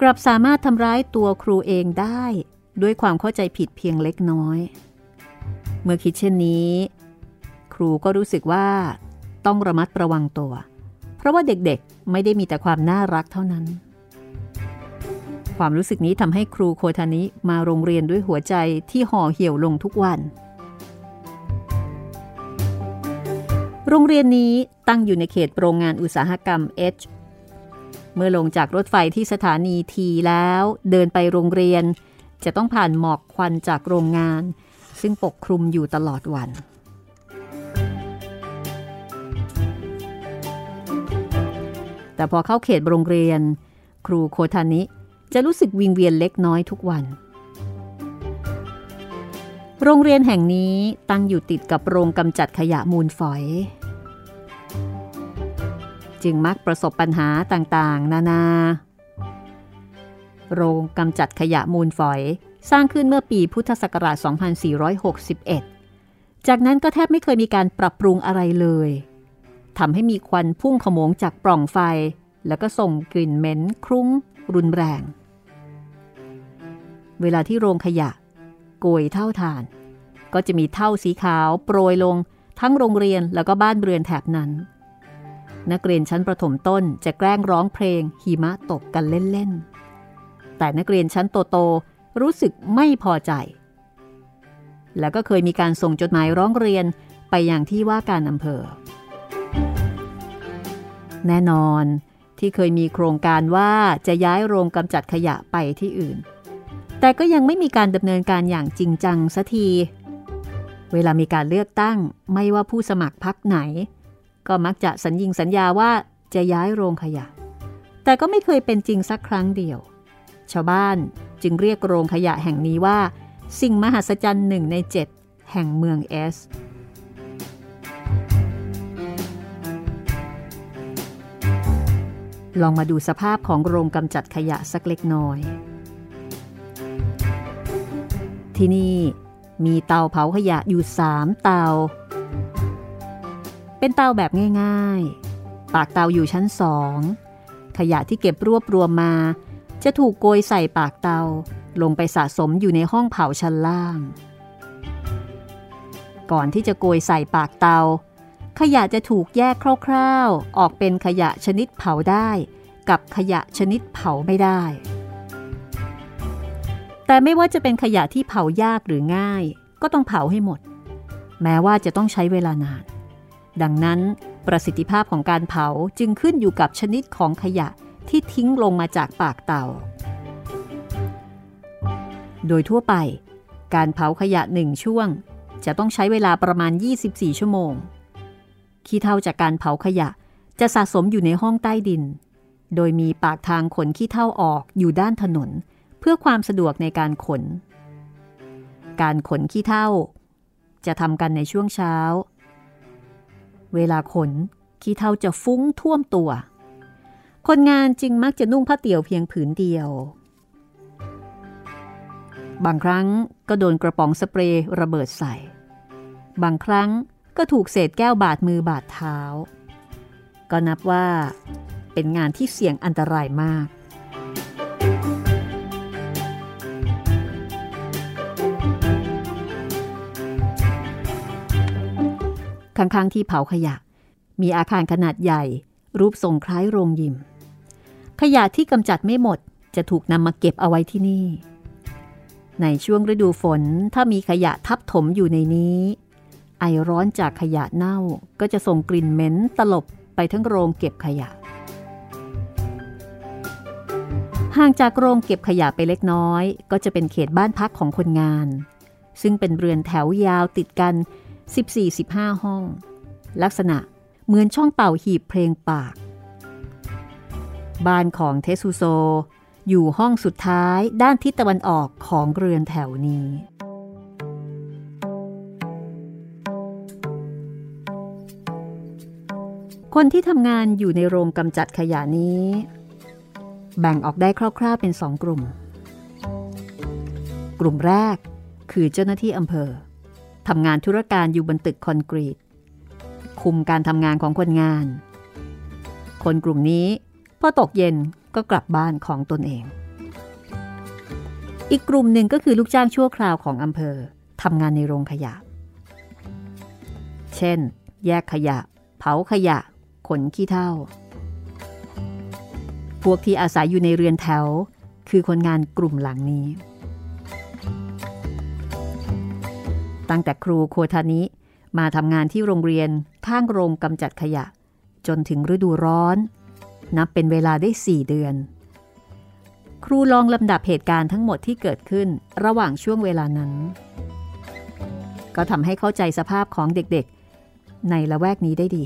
กลับสามารถทำร้ายตัวครูเองได้ ด้วยความเข้าใจผิดเพียงเล็กน้อย เมื่อคิดเช่นนี้ ครูก็รู้สึกว่าต้องระมัดระวังตัว เพราะว่าเด็กๆไม่ได้มีแต่ความน่ารักเท่านั้น ความรู้สึกนี้ทำให้ครูโคทานิมาโรงเรียนด้วยหัวใจที่ห่อเหี่ยวลงทุกวัน โรงเรียนนี้ตั้งอยู่ในเขตโรงงานอุตสาหกรรม H เมื่อลงจากรถไฟที่สถานีทีแล้วเดินไปโรงเรียน จะต้องผ่านหมอกควันจากโรงงาน ซึ่งปกคลุมอยู่ตลอดวัน แต่พอเข้าเขตโรงเรียน ครูโคทานิจะรู้สึกวิงเวียนเล็กน้อยทุกวัน โรงเรียนแห่งนี้ตั้งอยู่ติดกับโรงกำจัดขยะมูลฝอย จึงมักประสบปัญหาต่างๆ นานา โรงกำจัดขยะมูลฝอยสร้างขึ้นเมื่อปีพุทธศักราช 2461 จากนั้นก็แทบไม่เคยมีการปรับปรุงอะไรเลยทำให้มีควันพุ่งขโมงจากปล่องไฟ แล้วก็ส่งกลิ่นเหม็นคลุ้ง รุนแรง เวลาที่โรงขยะ โกยเท่าทาน ก็จะมีเท่าสีขาวโปรยลงทั้งโรงเรียนแล้วก็บ้านเรือนแถบนั้น นักเรียนชั้นประถมต้นจะแกล้งร้องเพลงหิมะตกกันเล่นๆ แต่นักเรียนชั้นโตๆรู้สึกไม่พอใจ แล้วก็เคยมีการส่งจดหมายร้องเรียนไปอย่างที่ว่าการอำเภอ แน่นอนที่เคยมีโครงการว่าจะย้ายโรงกำจัดขยะไปที่อื่น แต่ก็ยังไม่มีการดำเนินการอย่างจริงจังสัที เวลามีการเลือกตั้งไม่ว่าผู้สมัครพักไหน ก็มักจะสัญญิงสัญญาว่าจะย้ายโรงขยะ แต่ก็ไม่เคยเป็นจริงสักครั้งเดียว ชาวบ้านจึงเรียกโรงขยะแห่งนี้ว่า สิ่งมหัศจรรย์หนึ่งในเจ็ดแห่งเมืองเอสลองมาดูสภาพของโรงกำจัดขยะสักเล็กน้อย ที่นี่มีเตาเผาขยะอยู่สามเตา เป็นเตาแบบง่ายๆ ปากเตาอยู่ชั้นสอง ขยะที่เก็บรวบรวมมา จะถูกโกยใส่ปากเตาลงไปสะสมอยู่ในห้องเผาชั้นล่าง ก่อนที่จะโกยใส่ปากเตา ขยะจะถูกแยกคร่าวๆ ออกเป็นขยะชนิดเผาได้ กับขยะชนิดเผาไม่ได้ แต่ไม่ว่าจะเป็นขยะที่เผายากหรือง่าย ก็ต้องเผาให้หมด แม้ว่าจะต้องใช้เวลานาน ดังนั้นประสิทธิภาพของการเผาจึงขึ้นอยู่กับชนิดของขยะที่ทิ้งลงมาจากปากเตาโดยทั่วไป การเผาขยะหนึ่งช่วง จะต้องใช้เวลาประมาณ 24 ชั่วโมง ขี้เท่าจากการเผาขยะจะสะสมอยู่ในห้องใต้ดิน โดยมีปากทางขนขี้เท่าออกอยู่ด้านถนน เพื่อความสะดวกในการขน การขนขี้เท่า จะทำกันในช่วงเช้า เวลาขนขี้เท่าจะฟุ้งท่วมตัว คนงานจึงมักจะนุ่งผ้าเตี่ยวเพียงผืนเดียว บางครั้งก็โดนกระป๋องสเปรย์ระเบิดใส่ บางครั้งก็ถูกเศษแก้วบาดมือบาดเท้า ก็นับว่าเป็นงานที่เสี่ยงอันตรายมาก ข้างๆที่เผาขยะ มีอาคารขนาดใหญ่ รูปทรงคล้ายโรงยิม ขยะที่กำจัดไม่หมดจะถูกนำมาเก็บเอาไว้ที่นี่ ในช่วงฤดูฝนถ้ามีขยะทับถมอยู่ในนี้ ไอร้อนจากขยะเน่าก็จะส่งกลิ่นเหม็นตลบไปทั้งโรงเก็บขยะห่างจากโรงเก็บขยะไปเล็กน้อย ก็จะเป็นเขตบ้านพักของคนงาน ซึ่งเป็นเรือนแถวยาวติดกัน 14-15 ห้อง ลักษณะเหมือนช่องเป่าหีบเพลงปาก บ้านของเทสุโซ อยู่ห้องสุดท้ายด้านทิศตะวันออกของเรือนแถวนี้ คนที่ทำงานอยู่ในโรงกำจัดขยะนี้ แบ่งออกได้คร่าวๆเป็นสองกลุ่ม กลุ่มแรกคือเจ้าหน้าที่อำเภอ ทำงานธุรการอยู่บนตึกคอนกรีต คุมการทำงานของคนงาน คนกลุ่มนี้พอตกเย็นก็กลับบ้านของตนเอง อีกกลุ่มหนึ่งก็คือลูกจ้างชั่วคราวของอำเภอทำงานในโรงขยะ เช่น แยกขยะ เผาขยะ ขนขี้เถ้า พวกที่อาศัยอยู่ในเรือนแถว คือคนงานกลุ่มหลังนี้ ตั้งแต่ครูโคทานิมาทำงานที่โรงเรียนข้างโรงกำจัดขยะ จนถึงฤดูร้อน นับเป็นเวลาได้ 4 เดือน ครูลองลำดับเหตุการณ์ทั้งหมดที่เกิดขึ้นระหว่างช่วงเวลานั้น ก็ทำให้เข้าใจสภาพของเด็กๆ ในละแวกนี้ได้ดี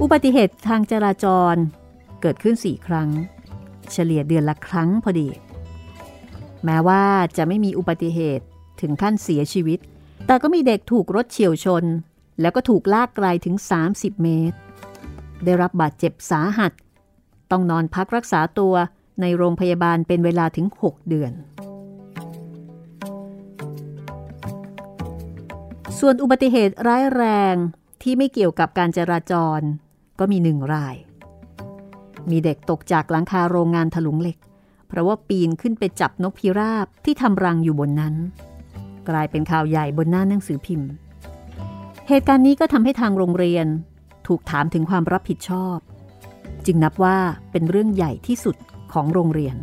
อุบัติเหตุทางจราจรเกิดขึ้น 4 ครั้ง เฉลี่ยเดือนละครั้งพอดี แม้ว่าจะไม่มีอุบัติเหตุถึงขั้นเสียชีวิต แต่ก็มีเด็กถูกรถเฉียวชน แล้วก็ถูกลากไกลถึง 30 เมตร ได้รับบาดเจ็บสาหัส ต้องนอนพักรักษาตัวในโรงพยาบาลเป็นเวลาถึง 6 เดือน ส่วนอุบัติเหตุร้ายแรงที่ไม่เกี่ยวกับการจราจร ก็มีหนึ่งราย มีเด็กตกจากหลังคาโรงงานถลุงเหล็ก เพราะว่าปีนขึ้นไปจับนกพิราบที่ทำรังอยู่บนนั้น กลายเป็นข่าวใหญ่บนหน้าหนังสือพิมพ์ เหตุการณ์นี้ก็ทำให้ทางโรงเรียนถูกถามถึงความรับผิดชอบ จึงนับว่าเป็นเรื่องใหญ่ที่สุดของโรงเรียน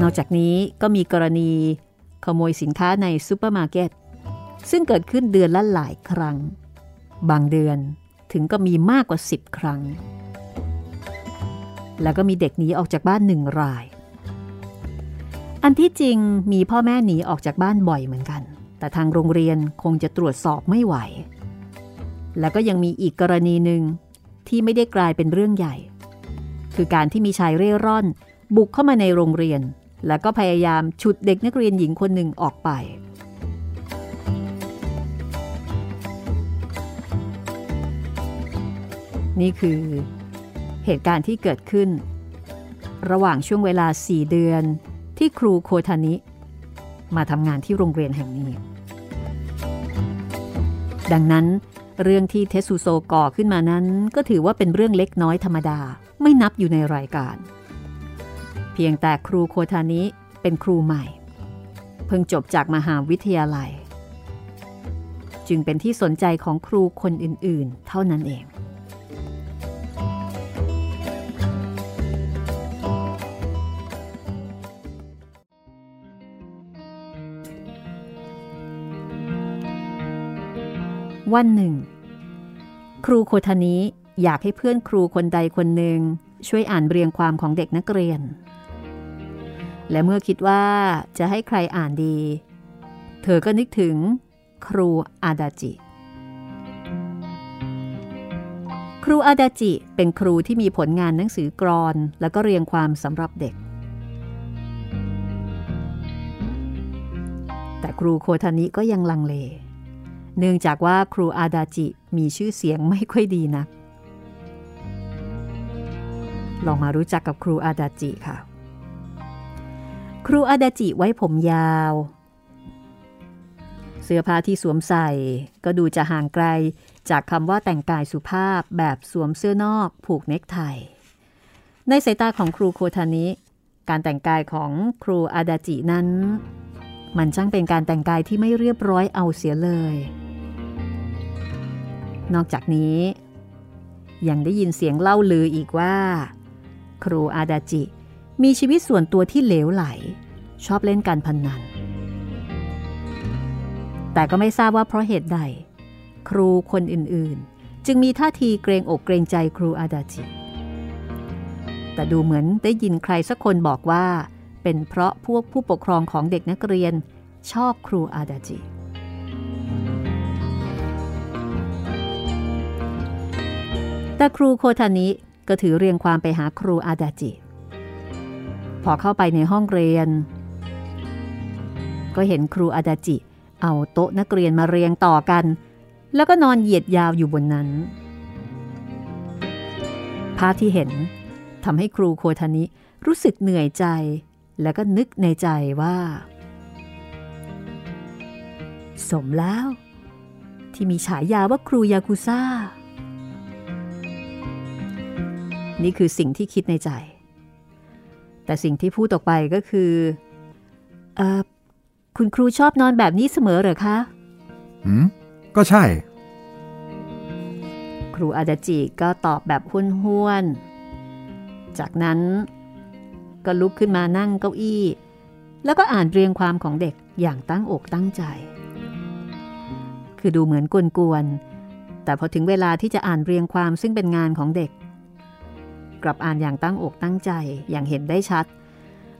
นอกจากนี้ก็มีกรณีขโมยสินค้าในซูเปอร์มาร์เก็ตซึ่งเกิดขึ้นเดือนละหลายครั้ง บางเดือนถึงก็มีมากกว่า 10 ครั้ง แล้วก็มีเด็กหนีออกจากบ้านหนึ่งราย อันที่จริงมีพ่อแม่หนีออกจากบ้านบ่อยเหมือนกัน แต่ทางโรงเรียนคงจะตรวจสอบไม่ไหว แล้วก็ยังมีอีกกรณีหนึ่งที่ไม่ได้กลายเป็นเรื่องใหญ่ คือการที่มีชายเร่ร่อน บุกเข้ามาในโรงเรียน แล้วก็พยายามฉุดเด็กนักเรียนหญิงคนหนึ่งออกไปนี่คือ เหตุการณ์ที่เกิดขึ้น ระหว่างช่วงเวลา 4 เดือนที่ครูโคทานิ มาทำงานที่โรงเรียนแห่งนี้ ดังนั้นเรื่องที่เทสุโซก่อขึ้นมานั้นก็ถือว่าเป็นเรื่องเล็กน้อยธรรมดาไม่นับอยู่ในรายการ เพียงแต่ครูโคทานิเป็นครูใหม่ เพิ่งจบจากมหาวิทยาลัย จึงเป็นที่สนใจของครูคนอื่นๆ เท่านั้นเอง วันหนึ่ง ครูโคทานิอยากให้เพื่อนครูคนใดคนหนึ่งช่วยอ่านเรียงความของเด็กนักเรียน และเมื่อคิดว่าจะให้ใครอ่านดี เธอก็นึกถึงครูอาดาจิ ครูอาดาจิเป็นครูที่มีผลงานหนังสือกรอนแล้วก็เรียงความสำหรับเด็ก แต่ครูโคทานิก็ยังลังเลเเนื่องจากว่าครูอาดาจิมีชื่อเสียงไม่ค่อยดีนัก ลองมารู้จักกับครูอาดาจิค่ะ ครูอาดาจิไว้ผมยาว เสื้อผ้าที่สวมใส่ ก็ดูจะห่างไกลจากคำว่าแต่งกายสุภาพแบบสวมเสื้อนอกผูกเนคไท ในสายตาของครูโคทานิ การแต่งกายของครูอาดาจินั้น มันช่างเป็นการแต่งกายที่ไม่เรียบร้อยเอาเสียเลย นอกจากนี้ ยังได้ยินเสียงเล่าลืออีกว่า ครูอาดาจิ มีชีวิตส่วนตัวที่เหลวไหล ชอบเล่นการพนนัน แต่ก็ไม่ทราบว่าเพราะเหตุใด ครูคนอื่นๆ จึงมีท่าทีเกรงอกเกรงใจครูอาดาจิ แต่ดูเหมือนได้ยินใครสักคนบอกว่า เป็นเพราะพวกผู้ปกครองของเด็กนักเรียนชอบครูอาดาจิ แต่ครูโคทานิก็ถือเรียงความไปหาครูอาดาจิ พอเข้าไปในห้องเรียน ก็เห็นครูอาดาจิ เอาโต๊ะนักเรียนมาเรียงต่อกัน แล้วก็นอนเหยียดยาวอยู่บนนั้น ภาพที่เห็นทำให้ครูโคทานิรู้สึกเหนื่อยใจ แล้วก็นึกในใจว่า สมแล้ว ที่มีฉายาว่าครูยากุซ่า นี่คือสิ่งที่คิดในใจ แต่สิ่งที่พูดออกไปก็คือเออคุณครูชอบนอนแบบนี้เสมอเหรอคะหืมก็ใช่ ครูอาดาจิก็ตอบแบบห้วนๆจากนั้น ก็ลุกขึ้นมานั่งเก้าอี้ แล้วก็อ่านเรียงความของเด็กอย่างตั้งอกตั้งใจ คือดูเหมือนกวนๆแต่พอถึงเวลาที่จะอ่านเรียงความซึ่งเป็นงานของเด็ก กลับอ่านอย่างตั้งอกตั้งใจอย่างเห็นได้ชัด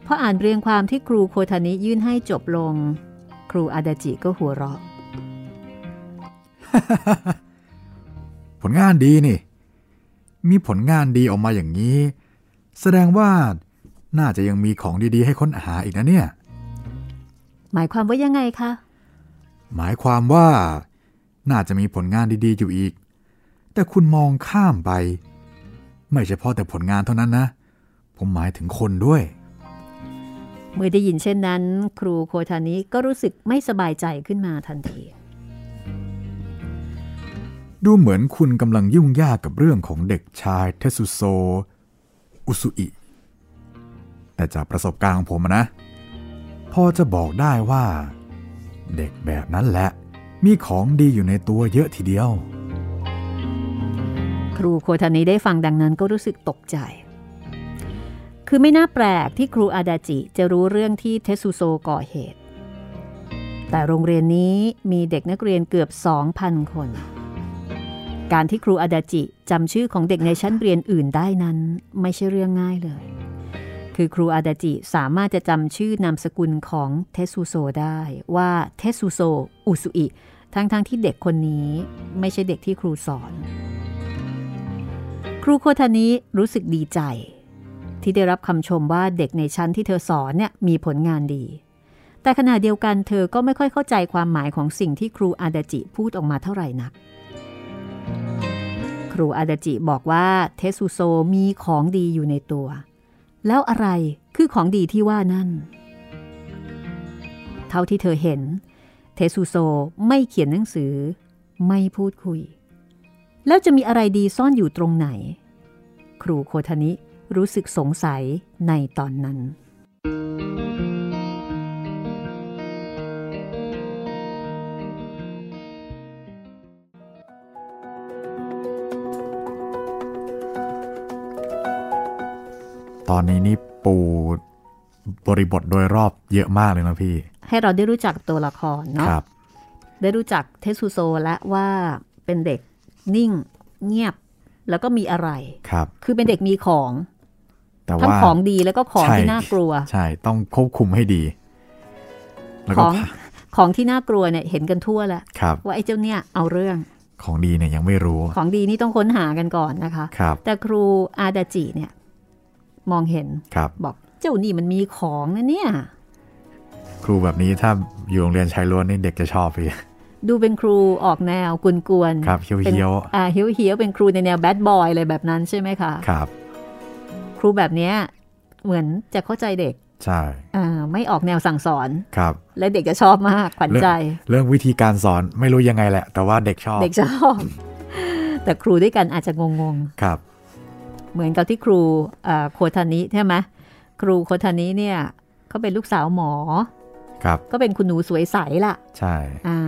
พออ่านเรียงความที่ครูโคทานิยื่นให้จบลง ครูอาดาจิก็หัวเราะ ผลงานดีนี่ มีผลงานดีออกมาอย่างนี้ แสดงว่าน่าจะยังมีของดีๆ ให้ค้นหาอีกนะเนี่ย หมายความว่ายังไงคะ หมายความว่า น่าจะมีผลงานดีๆอยู่อีก แต่คุณมองข้ามไป ไม่เฉพาะแต่ผลงานเท่านั้นนะ ผมหมายถึงคนด้วย เมื่อได้ยินเช่นนั้น ครูโคทานิก็รู้สึกไม่สบายใจขึ้นมาทันที ดูเหมือนคุณกำลังยุ่งยากกับเรื่องของเด็กชายเทสุโซ อุสุอิ แต่จากประสบการณ์ของผมอะนะ พอจะบอกได้ว่า เด็กแบบนั้นแหละ มีของดีอยู่ในตัวเยอะทีเดียว ครูโคทานิได้ฟังดังนั้นก็รู้สึกตกใจ คือไม่น่าแปลกที่ครูอาดาจิจะรู้เรื่องที่เทสุโซก่อเหตุ แต่โรงเรียนนี้มีเด็กนักเรียนเกือบ 2,000 คน การที่ครูอาดาจิจำชื่อของเด็กในชั้นเรียนอื่นได้นั้น ไม่ใช่เรื่องง่ายเลย คือครูอาดาจิสามารถจะจำชื่อนามสกุลของเทสุโซได้ว่าเทสุโซอุสุอิทั้งๆทที่เด็กคนนี้ไม่ใช่เด็กที่ครูสอน ครูโคทานิรู้สึกดีใจ ที่ได้รับคำชมว่าเด็กในชั้นที่เธอสอนเนี่ยมีผลงานดี แต่ขณะเดียวกันเธอก็ไม่ค่อยเข้าใจความหมายของสิ่งที่ครูอาดาจิพูดออกมาเท่าไหร่นัก ครูอาดาจิบอกว่าเทสุโซมีของดีอยู่ในตัว แล้วอะไรคือของดีที่ว่านั่น เท่าที่เธอเห็น เทสุโซไม่เขียนหนังสือ ไม่พูดคุย แล้วจะมีอะไรดีซ่อนอยู่ตรงไหน ครูโคทานิรู้สึกสงสัยในตอนนั้น ตอนนี้นี่ปูบริบทโดยรอบเยอะมากเลยนะพี่ ให้เราได้รู้จักตัวละครเนาะครับได้รู้จักเทสุโซและว่าเป็นเด็ก นิ่ง เงียบแล้วก็มีอะไรครับ คือเป็นเด็กมีของแต่ทั้งว่าของดีแล้วก็ของใช่ที่น่ากลัว ใช่ ต้องควบคุมให้ดี แล้วขก็องของที่น่ากลัวเนี่ยเห็นกันทั่วแล้วครับว่าไอ้เจ้าเนี่ยเอาเรื่อง ของดีเนี่ยยังไม่รู้ ของดีนี่ต้องค้นหากันก่อนนะคะครับแต่ครูอาดาจิเนี่ย มองเห็นครับบอกเจ้านี่มันมีของนะเนี่ย ครูแบบนี้ถ้าอยู่โรงเรียนชายล้วนนี่เด็กจะชอบพี่ ดูเป็นครูออกแนวกวนๆครับเฮี้ยวเป็นเฮี้ยวอ่าเฮี้ยวเฮี้ยวเป็นครูในแนวแบดบอยอะไรแบบนั้นใช่ไหมคะครับ ครูแบบเนี้ยเหมือนจะเข้าใจเด็กใช่อ่าไม่ออกแนวสั่งสอนครับ และเด็กจะชอบมากขวัญใจ เรื่องวิธีการสอนไม่รู้ยังไงแหละ แต่ว่าเด็กชอบ เด็กชอบ แต่ครูด้วยกันอาจจะงงครับๆเหมือนกับที่ครูอ่าโคทานิใช่ไหมครูคนทานี้เนี่ยเขาเป็นลูกสาวหมอ ครับ ก็เป็นคุณหนูสวยใสล่ะ ใช่อ่า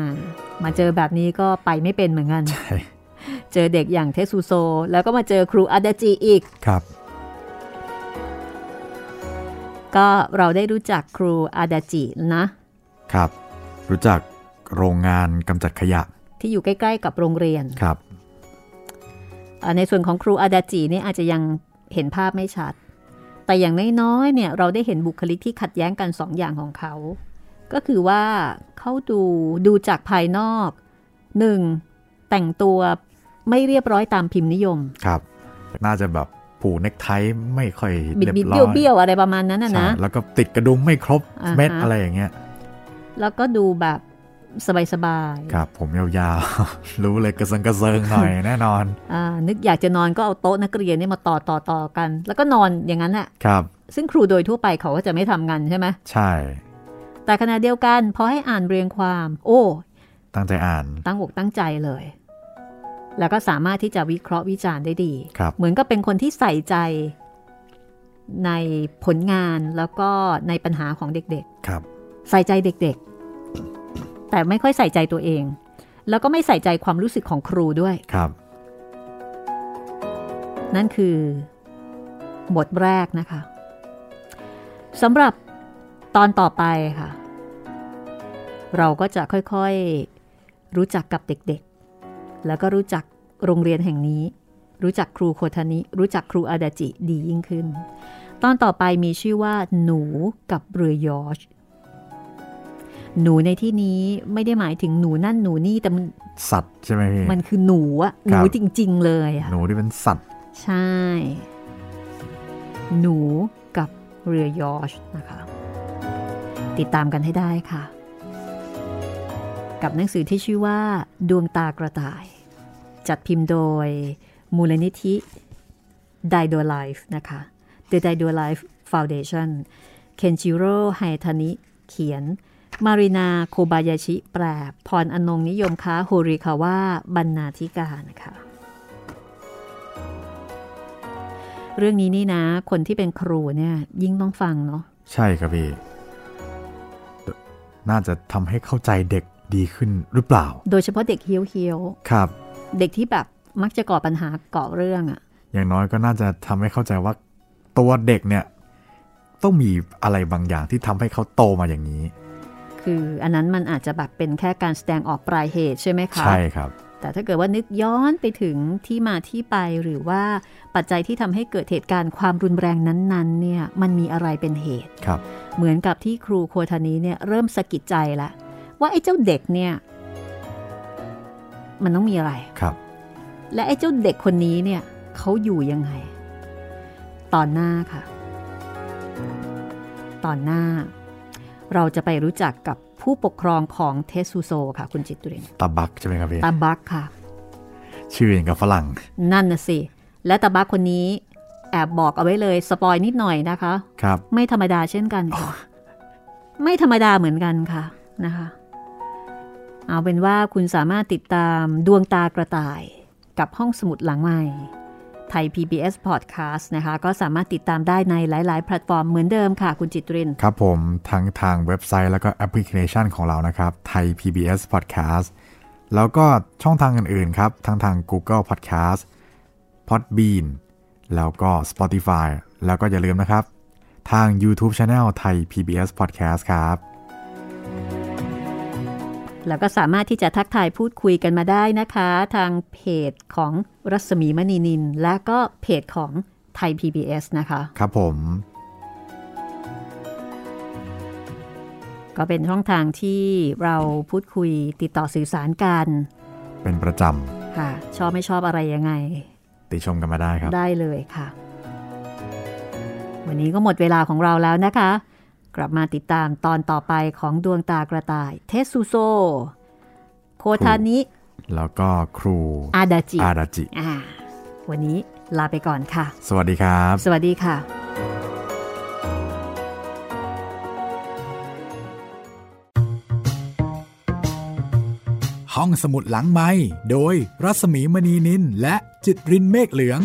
มาเจอแบบนี้ก็ไปไม่เป็นเหมือนกัน ใช่ เจอเด็กอย่างเทสุโซ แล้วก็มาเจอครูอาดาจิอีก ครับ ก็เราได้รู้จักครูอาดาจินะ ครับ รู้จักโรงงานกำจัดขยะ ที่อยู่ใกล้ ๆ กับโรงเรียน ครับอ่าในส่วนของครูอาดาจินี่อาจจะยังเห็นภาพไม่ชัดแต่อย่างน้อยๆ เนี่ยเราได้เห็นบุคลิกที่ขัดแย้งกันสองอย่างของเขา ก็คือว่าเขาดูดูจากภายนอกหนึ่งแต่งตัวไม่เรียบร้อยตามพิมพ์นิยมครับ น่าจะแบบผูกเน็กไทไม่ค่อยบิดเรียบบิดร้เบี้อยวเบี้ยวๆอะไรประมาณนั้นนะใช่นะแล้วก็ติดกระดุมไม่ครบอ่าฮะเม็ดอะไรอย่างเงี้ยแล้วก็ดูแบบสบายครับผมยาวๆ รู้เลยกระเซิงกระเซิงหน่อยแน่นอนๆอ่า นึกอยากจะนอนก็เอาโต๊ะนักเรียนนี่มาต่อต่อต่อกัน แล้วก็นอนอย่างนั้นแหละครับ ซึ่งครูโดยทั่วไปเขาก็จะไม่ทำงานใช่ไหมใช่ แต่ขณะเดียวกันพอให้อ่านเรียงความ โอ้ ตั้งใจอ่าน ตั้งอกตั้งใจเลย แล้วก็สามารถที่จะวิเคราะห์วิจารณ์ได้ดีครับเหมือนกับเป็นคนที่ใส่ใจในผลงานแล้วก็ในปัญหาของเด็กครับๆใส่ใจเด็กๆ แต่ไม่ค่อยใส่ใจตัวเอง แล้วก็ไม่ใส่ใจความรู้สึกของครูด้วย ครับ นั่นคือบทแรกนะคะสำหรับตอนต่อไปค่ะ เราก็จะค่อยๆ รู้จักกับเด็กๆ แล้วก็รู้จักโรงเรียนแห่งนี้ รู้จักครูโคทานิ รู้จักครูอาดาจิดียิ่งขึ้น ตอนต่อไปมีชื่อว่าหนูกับเรือยอชหนูในที่นี้ไม่ได้หมายถึงหนูนั่นหนูนี่แต่มันสัตว์ใช่ไหมพี่มันคือหนูอะหครันูบจริง ๆ เลยอะหนูที่เป็นสัตว์ ใช่ หนูกับเรือยอชนะคะ ติดตามกันให้ได้ค่ะ กับหนังสือที่ชื่อว่า ดวงตากระต่าย จัดพิมพ์โดยมูลนิธิ d i d o Life นะคะ The d i d o Life Foundation เคนจิโร่ไฮทานิ เขียน มารินาโคบายาชิ แปลพรอนงนิยมค้าโฮริคาว่าบรรณาธิการนะคะเรื่องนี้นี่นะ คนที่เป็นครูเนี่ย ยิ่งต้องฟังเนาะ ใช่ครับพี่ น่าจะทำให้เข้าใจเด็ก ดีขึ้นหรือเปล่า โดยเฉพาะเด็กเฮี้ยวเฮียวครับๆเด็กที่แบบมักจะก่อปัญหาก่อเรื่องอะ่ะอย่างน้อยก็น่าจะทำให้เข้าใจว่า ตัวเด็กเนี่ย ต้องมีอะไรบางอย่างที่ทำให้เขาโตมาอย่างนี้ คืออันนั้นมันอาจจะแบบเป็นแค่การแสดงออกปลายเหตุใช่ไหมคะใช่ครับแต่ถ้าเกิดว่านึกย้อนไปถึงที่มาที่ไปหรือว่าปัจจัยที่ทำให้เกิดเหตุการณ์ความรุนแรงนั้นๆเนี่ยมันมีอะไรเป็นเหตุครับ เหมือนกับที่ครูโคทานีเนี่ยเริ่มสะกิดใจละ ว่าไอ้เจ้าเด็กเนี่ย มันต้องมีอะไรครับ และไอ้เจ้าเด็กคนนี้เนี่ยเขาอยู่ยังไง ตอนหน้าค่ะ ตอนหน้า เราจะไปรู้จักกับผู้ปกครองของเทสุโซค่ะ คุณจิตตุเรนตาบักใช่ไหมครับพี่ตาบักค่ะ ชื่ออย่างกับฝรั่ง นั่นน่ะสิ และตาบักคนนี้แอบบอกเอาไว้เลยสปอยนิดหน่อยนะคะ ครับ ไม่ธรรมดาเช่นกันค่ะ ไม่ธรรมดาเหมือนกันค่ะนะคะ เอาเป็นว่าคุณสามารถติดตามดวงตากระต่ายกับห้องสมุดหลังใหม่ไทย PBS Podcast นะคะ ก็สามารถติดตามได้ในหลาย ๆ แพลตฟอร์มเหมือนเดิมค่ะ คุณจิตริน ครับผมทั้งทางเว็บไซต์แล้วก็แอปพลิเคชันของเรานะครับไทย PBS Podcast แล้วก็ช่องทางอื่น ๆ ครับ ทั้งทาง Google Podcast Podbean แล้วก็ Spotify แล้วก็อย่าลืมนะครับ ทาง YouTube Channel ไทย PBS Podcast ครับ แล้วก็สามารถที่จะทักทายพูดคุยกันมาได้นะคะ ทางเพจของรัศมีมณีนิน และก็เพจของไทย PBS นะคะ ครับผม ก็เป็นช่องทางที่เราพูดคุยติดต่อสื่อสารกัน เป็นประจค่ะ ชอบไม่ชอบอะไรยังไงำติชมกันมาได้ครับ ได้เลยค่ะ วันนี้ก็หมดเวลาของเราแล้วนะคะ กลับมาติดตามตอนต่อไปของดวงตากระต่าย เทสุโซ โคทานิ แล้วก็ครู อาดาจิ อาดาจิอ่าวันนี้ลาไปก่อนค่ะ สวัสดีครับ สวัสดีค่ะ ห้องสมุดหลังไม้โดยรัสมีมณีนินและจิตรินเมฆเหลือง